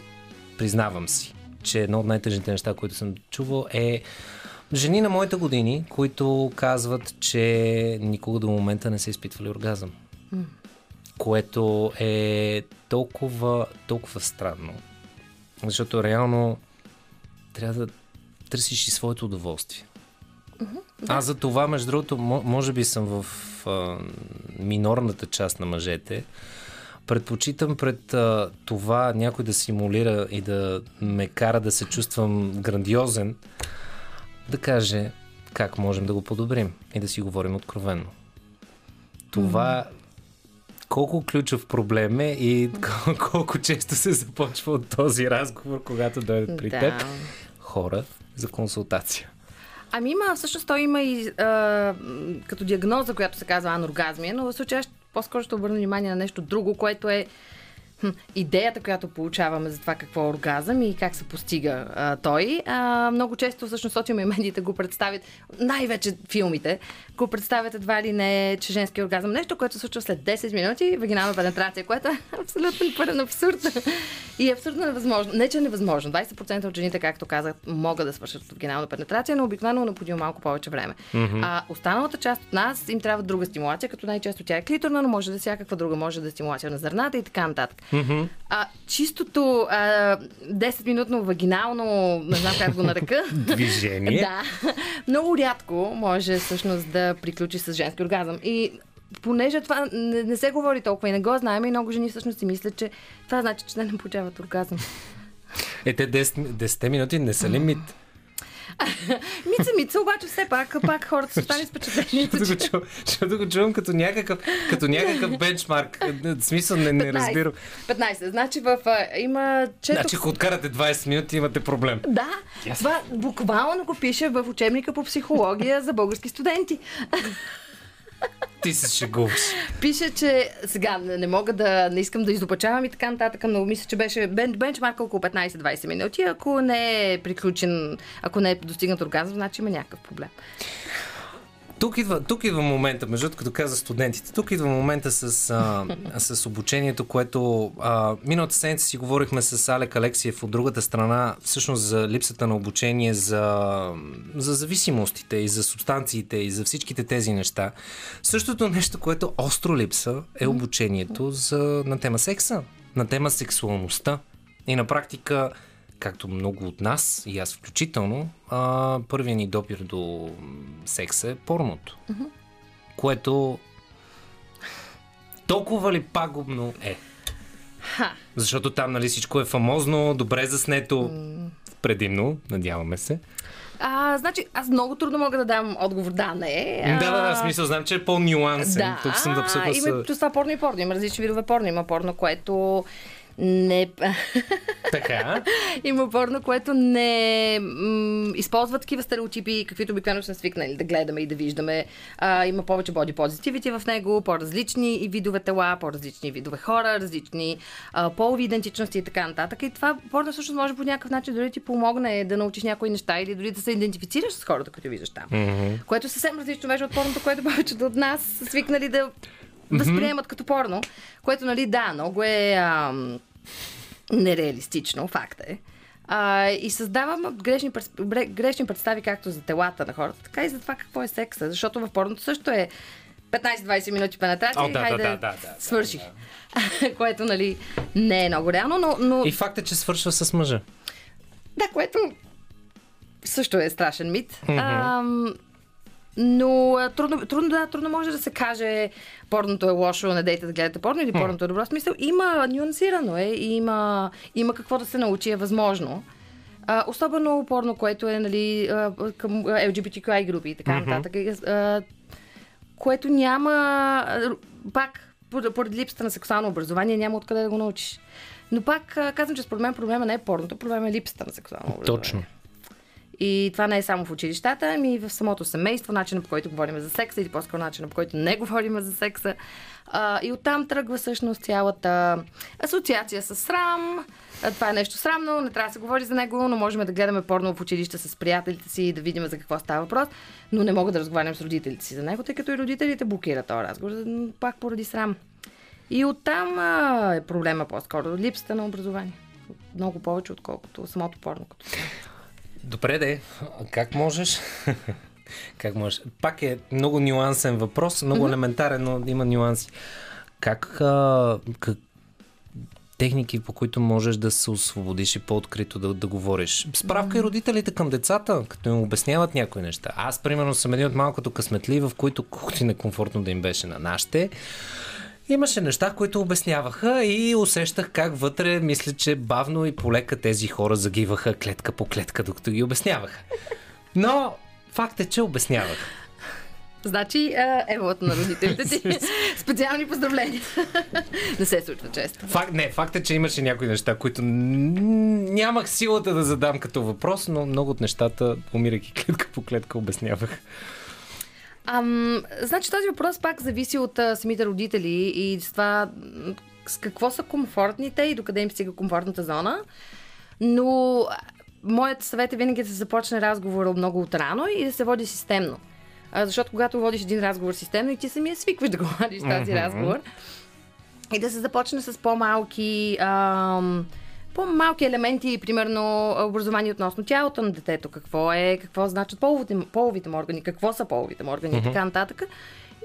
Признавам си, че едно от най-тъжните неща, които съм чувал е жени на моите години, които казват, че никога до момента не са изпитвали оргазъм. Което е толкова, толкова странно. Защото реално трябва да търсиш и своето удоволствие. Аз за това, между другото, мо- може би съм в а, минорната част на мъжете. Предпочитам пред а, това някой да симулира и да ме кара да се чувствам грандиозен, да каже как можем да го подобрим и да си говорим откровенно. Това колко ключов проблем е и кол- колко често се започва от този разговор, когато дойдат при Да. теб хора за консултация. Ами има, всъщност той има и а, като диагноза, която се казва аноргазмия, но в случая по-скоро ще обърна внимание на нещо друго, което е идеята, която получаваме за това какво е оргазъм и как се постига а, той. А, много често всъщност социума и медиите го представят, най-вече филмите, го представят едва ли не, че женски оргазъм. Нещо, което се случва след 10 минути, вагинална пенетрация, което е абсолютно пълен абсурд. И е абсолютно невъзможно. Не, че е невъзможно. 20% от жените, както казах, могат да свършат вагинална пенетрация, но обикновено е необходимо малко повече време. А останалата част от нас им трябва друга стимулация, като най-често тя е клиторна, но може да е всякаква друга, може да е стимулация на зърната и така нататък. А, чистото а, 10-минутно вагинално, не знам как го нарека, Движение. да. Много рядко може всъщност да приключи с женски оргазъм. И понеже това не, не се говори толкова и не го знаем, и много жени всъщност си мислят, че това значи, че те не получават оргазъм. Е, те 10, 10 минути не са ли мит? Мица, мица, обаче все пак, пак хората са останали с впечатлението, Защото го, чувам като някакъв, като някакъв бенчмарк. Смисъл не, не разбирам. 15. Значи в... Има... Четох... Значи, ако откарате 20 минути, имате проблем. Да, това буквално го пише в учебника по психология за български студенти. Ти се шегуваш. Пише, че сега не, мога да, не искам да изопачавам и така нататък, но мисля, че беше бен, бенчмарка около 15-20 минути. Ако не е приключен, ако не е достигнат оргазъм, значи има някакъв проблем. Тук идва, тук идва момента, между като каза студентите, тук идва момента с, а, с обучението, което а, миналата седмица си говорихме с Алек Алексиев от другата страна, всъщност за липсата на обучение, за, за зависимостите и за субстанциите и за всичките тези неща. Същото нещо, което остро липса е обучението за, на тема секса, на тема сексуалността. И на практика както много от нас, и аз включително, а, първият ни допир до секса е порното. Mm-hmm. Което толкова ли пагубно е? Ха. Защото там, нали, всичко е фамозно, добре заснето, mm. предимно, надяваме се. А, значи, аз много трудно мога да дам отговор да, не. А... Да, да, да, смисъл, знам, че е по-нюансен. Да, Тук съм да абсолютно има плюс това порно и порно. Има различни видове порно. Има порно, което не... Така. Има порно, което не м- използва такива стереотипи, каквито обикновено сме свикнали да гледаме и да виждаме. А, има повече боди позитивити в него, по-различни видове тела, по-различни видове хора, различни а, полови идентичности и така нататък. И това порно всъщност може по някакъв начин дори ти помогне да научиш някои неща или дори да се идентифицираш с хората, които виждаш там. Mm-hmm. Което е съвсем различно беше от порното, което повечето от нас свикнали да възприемат като порно, което, нали, да, много е ам, нереалистично, факт е. А, и създавам грешни, грешни представи както за телата на хората, така и за това какво е секса. Защото в порното също е 15-20 минути пенетрация О, да, хайде, да, да, да, да, свърших. което, нали, не е много реално, но... но... И факт е, че свършва с мъжа. Да, което също е страшен мит. Mm-hmm. Ам, но трудно, трудно, да, трудно може да се каже порното е лошо, не дейте да гледате порно или порното е добро. Смисъл, има нюансирано е, има, има какво да се научи, е възможно. А, особено порно, което е нали, към LGBTQI групи и така Мгм. нататък. А, което няма, пак, поради, липсата на сексуално образование, няма откъде да го научиш. Но пак казвам, че според мен проблема не е порното, проблема е липсата на сексуално образование. Точно. И това не е само в училищата, ами и в самото семейство, начина по който говорим за секса или по-скоро начина по който не говорим за секса. А, и оттам тръгва всъщност цялата асоциация с срам. А, това е нещо срамно, не трябва да се говори за него, но можем да гледаме порно в училище с приятелите си и да видим за какво става въпрос, но не мога да разговарям с родителите си за него, тъй като и родителите блокират този разговор, пак поради срам. И оттам а, е проблема по-скоро, липсата на образование. Много повече, отколкото самото порно като. Добре, де. Как можеш? как можеш? Пак е много нюансен въпрос, много mm-hmm. елементарен, но има нюанси. Как, а, как техники, по които можеш да се освободиш и по-открито да, да говориш. Справка и родителите към децата, като им обясняват някои неща. Аз, примерно, съм един от малкото късметли, в които колкото и некомфортно да им беше на нашите, Имаше неща, които обясняваха и усещах как вътре, мисля, че бавно и полека тези хора загиваха клетка по клетка, докато ги обясняваха. Но факт е, че обяснявах. Значи, а, еволата на родителите ти. Специални поздравления. Не се случва често. Факт, не, факт е, че имаше някои неща, които нямах силата да задам като въпрос, но много от нещата, умирайки клетка по клетка, обяснявах. Ам, значи този въпрос пак зависи от а, самите родители и с това с какво са комфортните и докъде им стига комфортната зона. Но моят съвет е винаги да се започне разговора много отрано и да се води системно. А, защото когато водиш един разговор системно и ти самия свикваш да го водиш тази Мгм. разговор и да се започне с по-малки ам, по-малки елементи, примерно образование относно тялото на детето, какво е, какво значат половите, половите му органи, какво са половите му органи и така нататък.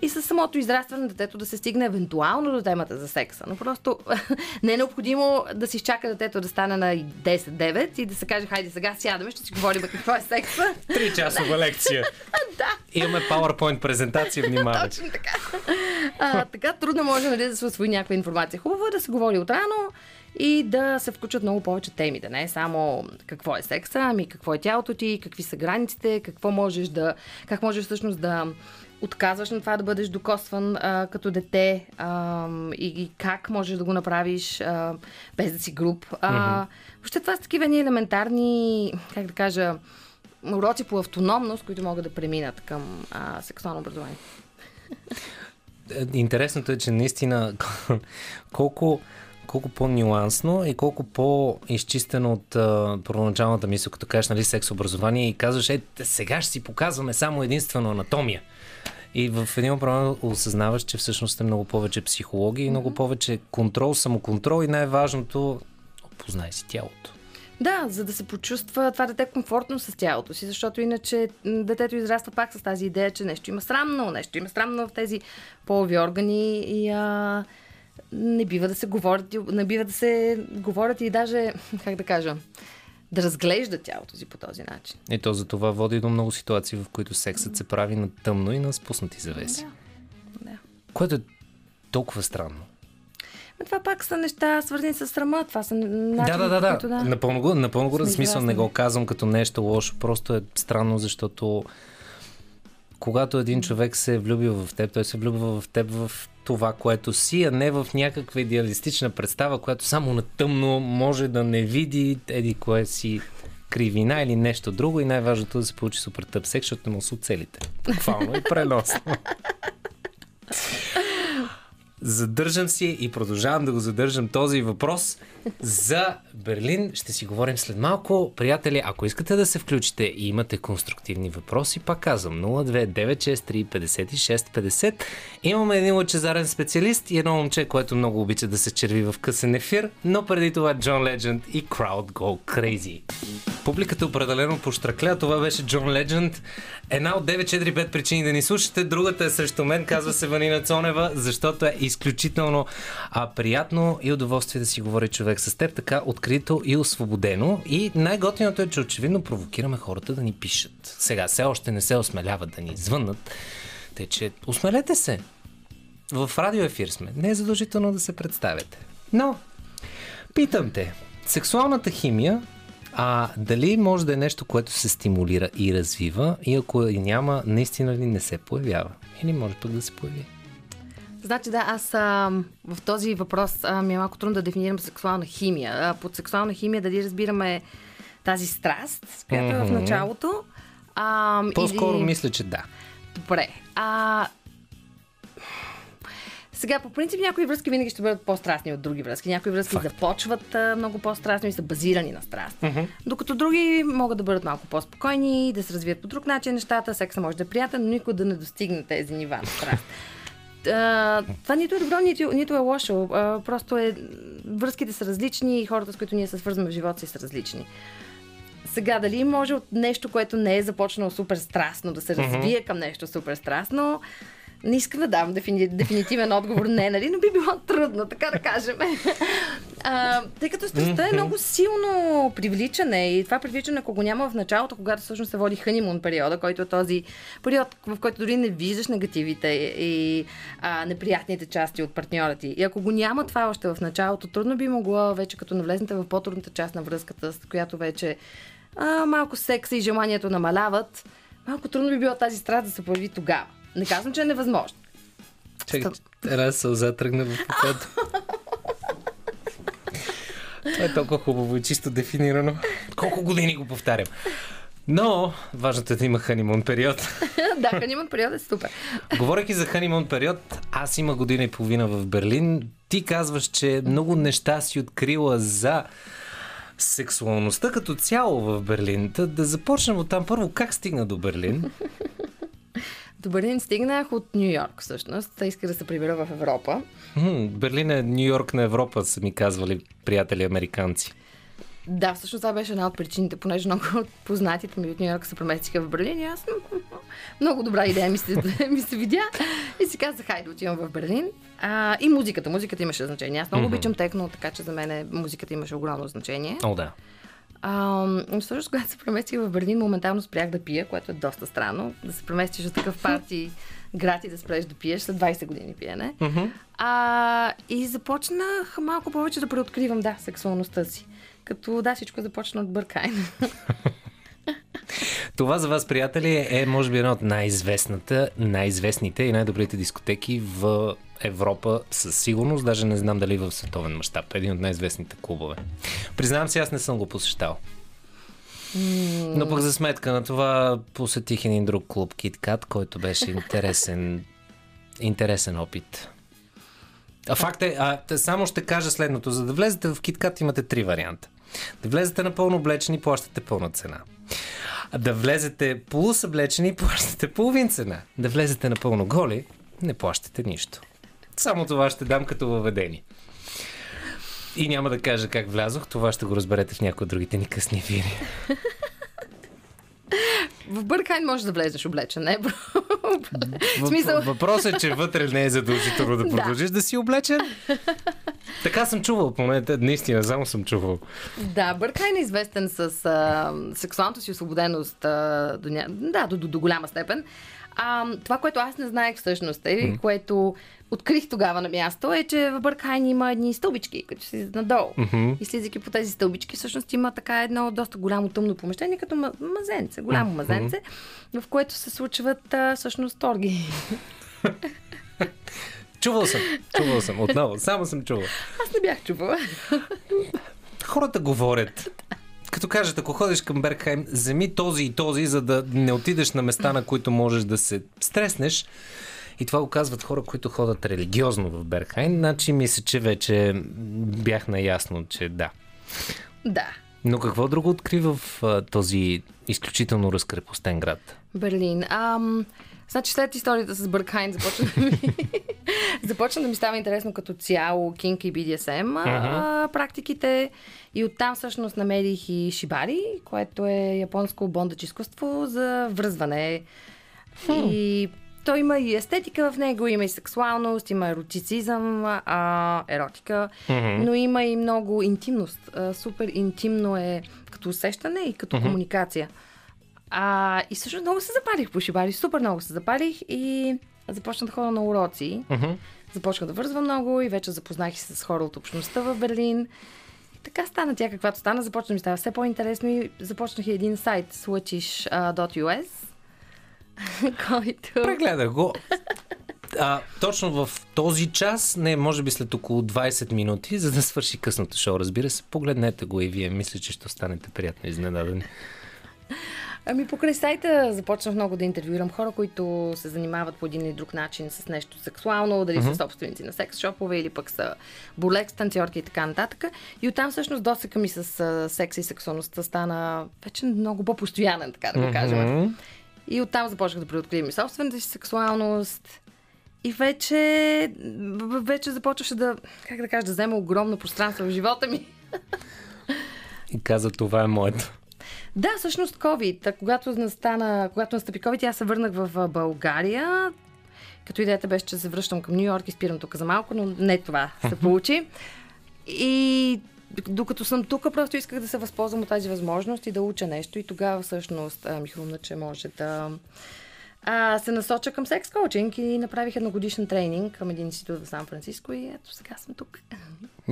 И с самото израстване на детето да се стигне евентуално до темата за секса. Но просто не е необходимо да си изчака детето да стане на 10-9 и да се каже, хайде сега сядаме, ще си говорим какво е секса. Три часова лекция. да. Имаме PowerPoint презентация, внимавай. Точно така. А, така трудно може нали, да се освои някаква информация. Хубаво е да се говори отрано и да се включат много повече теми. Да не е само какво е секса, ами какво е тялото ти, какви са границите, какво можеш да, как можеш всъщност да отказваш на това да бъдеш докосван а, като дете а, и, и как можеш да го направиш а, без да си груп. А, Въобще това са такива ни елементарни, как да кажа, уроци по автономност, които могат да преминат към а, сексуално образование. е, интересното е, че наистина колко, колко по-нюансно и колко по-изчистено от а, първоначалната мисъл, като кажеш, нали, секс образование и казваш, е, сега ще си показваме само единствено анатомия. И в един момент осъзнаваш, че всъщност е много повече психология и много повече контрол, самоконтрол и най-важното, познай си тялото. Да, за да се почувства това дете комфортно с тялото си, защото иначе детето израства пак с тази идея, че нещо има срамно, нещо има срамно в тези полови органи и а, не бива да се говорят, не бива да се говорят и даже, как да кажа, да разглежда тялото си по този начин. И то за това води до много ситуации, в които сексът се прави на тъмно и на спуснати завеси. Да. Което е толкова странно. Но това пак са неща свързани с срама. Това са начини, да, да, да, които да. Напълно го, напълно го Сме размисвам, не го казвам като нещо лошо, просто е странно, защото когато един човек се е влюбил в теб, той се влюбва в теб в това, което си, а не в някаква идеалистична представа, която само на тъмно може да не види еди кое си кривина или нещо друго и най-важното е да се получи супер тъп секс, защото не му са целите. Буквално и преносно. Задържам си и продължавам да го задържам този въпрос за Берлин. Ще си говорим след малко. Приятели, ако искате да се включите и имате конструктивни въпроси, пак казвам 029635650. Имаме един лъчезарен специалист и едно момче, което много обича да се черви в късен ефир, но преди това Джон Ледженд и Crowd Go Crazy. Публиката определено поштракля. Това беше Джон Ледженд. Една от 945 причини да ни слушате. Другата е срещу мен, казва се Ванина Цонева, защото е изключително а, приятно и удоволствие да си говори човек с теб така открито и освободено. И най-готиното е, че очевидно провокираме хората да ни пишат. Сега все още не се осмеляват да ни звъннат. Те, че осмелете се. В радиоефир сме. Не е задължително да се представяте. Но, питам те, сексуалната химия а дали може да е нещо, което се стимулира и развива и ако и няма, наистина ли не се появява? Или може пък да се появи? Значи да, аз а, в този въпрос а, ми е малко трудно да дефинирам сексуална химия. А, под сексуална химия дали разбираме тази страст, която е в началото. А, По-скоро или... мисля, че да. Добре. А... Сега, по принцип, някои връзки винаги ще бъдат по-страстни от други връзки. Някои връзки Факт. започват а, много по-страстно и са базирани на страст. Докато други могат да бъдат малко по-спокойни, да се развият по друг начин нещата. Секса може да е приятен, но никой да не достигне тези нива на страст. А, това нито е добро, нито, нито е лошо. А, просто е. Връзките са различни и хората, с които ние се свързваме в живота си, са различни. Сега, дали може от нещо, което не е започнало супер страстно, да се развие към нещо супер страстно, не искам да дам дефини... дефинитивен отговор, не, нали, но би било трудно, така да кажем. А, тъй като страстта е много силно привличане и това привличане, ако го няма в началото, когато всъщност се води ханимун периода, който е този период, в който дори не виждаш негативите и а, неприятните части от партньора ти. И ако го няма това още в началото, трудно би могло вече като навлезнете в по-трудната част на връзката, с която вече а, малко секса и желанието намаляват, малко трудно би било тази страст да се появи тогава. Не казвам, че е невъзможно. Чакай, една сълза тръгна в окото. Това е толкова хубаво и чисто дефинирано. Колко години го повтарям. Но, важното е да има ханимун период. да, ханимун период е супер. Говорейки за ханимун период, аз има година и половина в Берлин. Ти казваш, че много неща си открила за сексуалността като цяло в Берлин. Та да започнем от там. Първо, как стигна до Берлин? До Берлин стигнах от Нью Йорк, всъщност. Та иска да се прибера в Европа. Хм, Берлин е Нью Йорк на Европа, са ми казвали приятели американци. Да, всъщност това беше една от причините, понеже много от познатите ми от Нью Йорк се преместиха в Берлин и аз много добра идея ми се, ми се видя и си казах, хайде отивам в Берлин. А, и музиката, музиката имаше значение. Аз много Мгм. обичам техно, така че за мен музиката имаше огромно значение. О, да. А, всъщност, когато се преместих в Берлин, моментално спрях да пия, което е доста странно. Да се преместиш от такъв парти град и да спреш да пиеш след 20 години пиене. А, и започнах малко повече да преоткривам, да, сексуалността си. Като, да, всичко започна от Бъркайн. Това за вас, приятели, е може би една от най-известната, най-известните и най-добрите дискотеки в Европа със сигурност. Даже не знам дали в световен мащаб. Един от най-известните клубове. Признавам се, аз не съм го посещал. Но пък за сметка на това посетих един друг клуб, KitKat, който беше интересен Интересен опит. А факт е, а, само ще кажа следното. За да влезете в KitKat имате три варианта. Да влезете напълно облечени, плащате пълна цена. А да влезете полусъблечени, плащате половин цена. Да влезете напълно голи, не плащате нищо. Само това ще дам като въведение. И няма да кажа как влязох, това ще го разберете в някои от другите ни късни ефири. В Бъркайн можеш да влезеш облечен, не? Смисъл, Въпросът е, че вътре не е задължително да Да. продължиш да си облечен. Така съм чувал, поне те- наистина, само съм чувал. да, Бъркайн е известен с а, сексуалната си освободеност а, до, ня... да, до, до, до голяма степен. А, това, което аз не знаех всъщност, е, което открих тогава на място, е, че в Бъркайн има едни стълбички, които си надолу. И слизайки по тези стълбички, всъщност има така едно доста голямо тъмно помещение, като ма- мазенце, голямо мазенце, в което се случват а, всъщност торги. Чувал съм, чувал съм, отново, само съм чувал. Аз не бях чувала. Хората говорят. Като кажат, ако ходиш към Бергхайм, вземи този и този, за да не отидеш на места, на които можеш да се стреснеш. И това го казват хора, които ходят религиозно в Бергхайм. Значи мисля, че вече бях наясно, че да. Да. Но какво друго откри в а, този изключително разкрепостен град? Берлин. Ам, значи след историята с Бъркхайн започна да ми, започна да ми става интересно като цяло кинг и BDSM а, практиките. И оттам всъщност намерих и шибари, което е японско бондъч изкуство за връзване. И то има и естетика в него, има и сексуалност, има еротицизъм, а, еротика, но има и много интимност. А, супер интимно е като усещане и като комуникация. А, и всъщност много се запалих по шибари, супер много се запалих и започнах да ходя на уроци. Започнах да вързвам много и вече запознах и се с хора от общността в Берлин. И така стана тя каквато стана, започна ми става все по-интересно и започнах и един сайт switchish.us, който... Прегледах го. А, точно в този час, не, може би след около 20 минути, за да свърши късното шоу, разбира се, погледнете го и вие. Мисля, че ще останете приятно изненадани. Ами покрай сайта започнах много да интервюирам хора, които се занимават по един или друг начин с нещо сексуално, дали са собственици на секс шопове или пък са болекс, танцорки и така нататък. И оттам всъщност досека ми с секс и сексуалността стана вече много по-постоянен, така да го кажем. И оттам започнах да преоткривам и собствената си сексуалност. И вече, вече започваше да, как да кажа, да взема огромно пространство в живота ми. И каза, това е моето. Да, всъщност COVID. Когато, настана, когато настъпи COVID, аз се върнах в България. Като идеята беше, че се връщам към Нью Йорк и спирам тук за малко, но не това се получи. И докато съм тук, просто исках да се възползвам от тази възможност и да уча нещо. И тогава всъщност а, ми хрумна, че може да а, се насоча към секс коучинг и направих едногодишен тренинг към един институт в Сан Франциско и ето сега съм тук.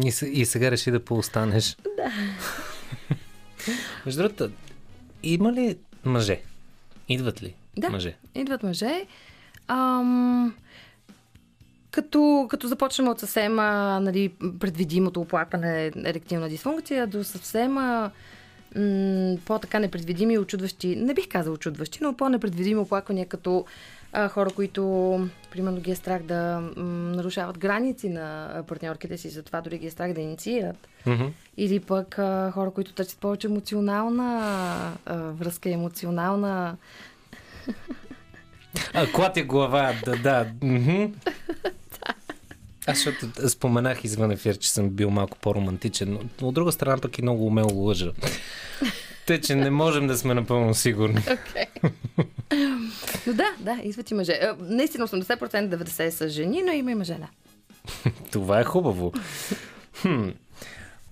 И, и сега реши да поостанеш. Да. Между другото, има ли мъже? Идват ли Да. мъже? Идват мъже. Ам, като, като започнем от съвсем а, нали, предвидимото оплакване еректилна дисфункция до съвсем а, м, по-така непредвидими и очудващи, не бих казал очудващи, но по-непредвидими оплаквания като а, хора, които примерно ги е страх да м, нарушават граници на партньорките си, затова дори ги е страх да инициират. Мгм. Или пък а, хора, които търсят повече емоционална а, връзка, емоционална А, клатя глава, да, да. Аз защото споменах извън ефир, че съм бил малко по-романтичен, но от друга страна пък и много умело лъжа. Те, че не можем да сме напълно сигурни. Okay. но да, да, идват и мъже. Е, Наистина 80% 90% са жени, но има и мъже, да. Това е хубаво. Хм.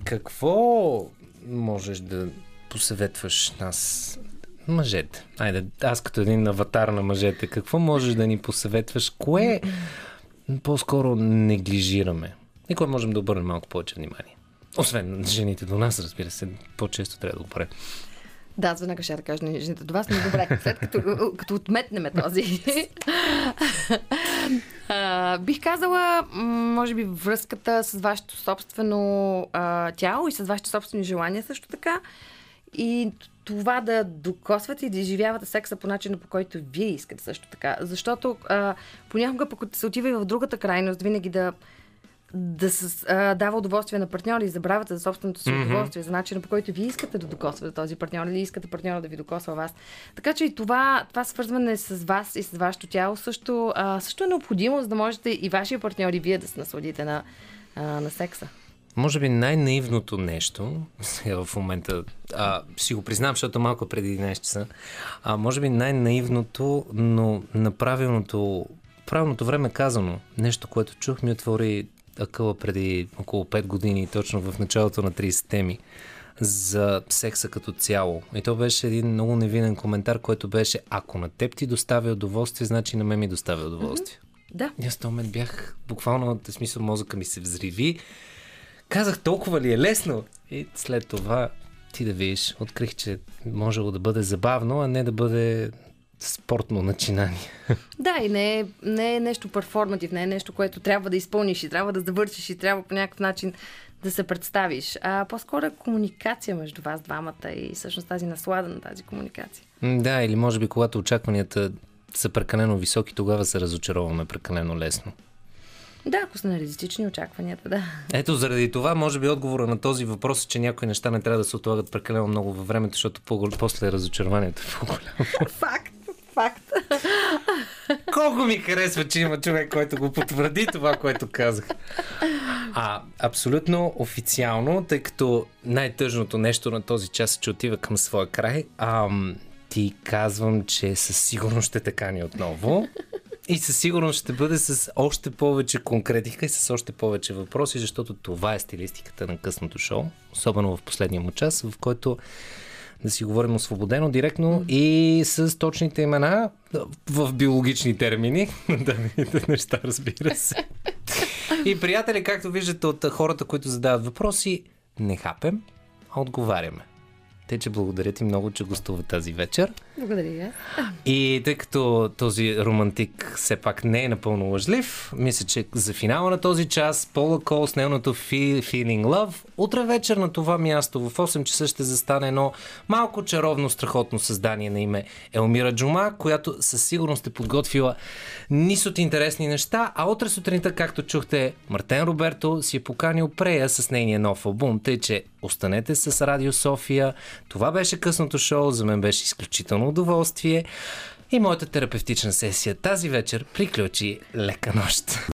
Какво можеш да посъветваш нас, мъжете? Айде, аз като един аватар на мъжете, какво можеш да ни посъветваш? Кое по-скоро неглижираме? И кое можем да обърнем малко повече внимание? Освен жените до нас, разбира се, по-често трябва да го правим. Да, аз веднага ще да кажа на жените до вас, но добре, след като, като отметнем този. а, бих казала, може би, връзката с вашето собствено а, тяло и с вашите собствени желания също така. и това да докосвате и да изживявате секса по начина, по който вие искате също така. Защото а, понякога пък се отива и в другата крайност, винаги да да се а, дава удоволствие на партньора и забравяте за собственото си mm-hmm. удоволствие, за начина по който вие искате да докосвате този партньор или искате партньора да ви докосва вас. Така че и това, това свързване с вас и с вашето тяло също, а, също е необходимо, за да можете и вашия партньор и вие да се насладите на, а, на секса. Може би най-наивното нещо, сега в момента, а, си го признавам, защото малко преди 11 часа, а, може би най-наивното, но на правилното, правилното време казано, нещо, което чух ми отвори акъла преди около 5 години, точно в началото на 30 теми за секса като цяло. И то беше един много невинен коментар, който беше ако на теб ти доставя удоволствие, значи на мен ми доставя удоволствие. Mm-hmm. Да. И аз в този момент бях, буквално, в смисъл мозъка ми се взриви. Казах, толкова ли е лесно? И след това ти да видиш, открих, че можело да бъде забавно, а не да бъде спортно начинание. Да, и не е, не е нещо перформатив, не е нещо, което трябва да изпълниш и трябва да завършиш и трябва по някакъв начин да се представиш. А по-скоро е комуникация между вас двамата и всъщност тази наслада на тази комуникация. Да, или може би когато очакванията са прекалено високи, тогава се разочароваме прекалено лесно. Да, ако са нереалистични очакванията, да. Ето, заради това, може би отговора на този въпрос е, че някои неща не трябва да се отлагат прекалено много във времето, защото по- после разочарованието е по-голямо. Факт. Факт. Колко ми харесва, че има човек, който го потвърди това, което казах. А, абсолютно официално, тъй като най-тъжното нещо на този час е, че отива към своя край, ам, ти казвам, че със сигурност ще те кани отново. И със сигурност ще бъде с още повече конкретика и с още повече въпроси, защото това е стилистиката на късното шоу, особено в последния му час, в който да си говорим освободено, директно и с точните имена в биологични термини. да видите неща, разбира се. и приятели, както виждате от хората, които задават въпроси, не хапем, а отговаряме. Те, че благодаря ти много, че гостува тази вечер. Благодаря. И тъй като този романтик все пак не е напълно лъжлив, мисля, че за финала на този час Пола Кол с нейното Feeling Love утре вечер на това място в 8 часа ще застане едно малко чаровно, страхотно създание на име Елмира Джума, която със сигурност е подготвила низ от интересни неща, а утре сутринта, както чухте, Мартен Роберто си е поканил Прея с нейния нов албум, тъй че останете с Радио София. Това беше късното шоу, за мен беше изключително удоволствие. И моята терапевтична сесия тази вечер приключи лека нощ.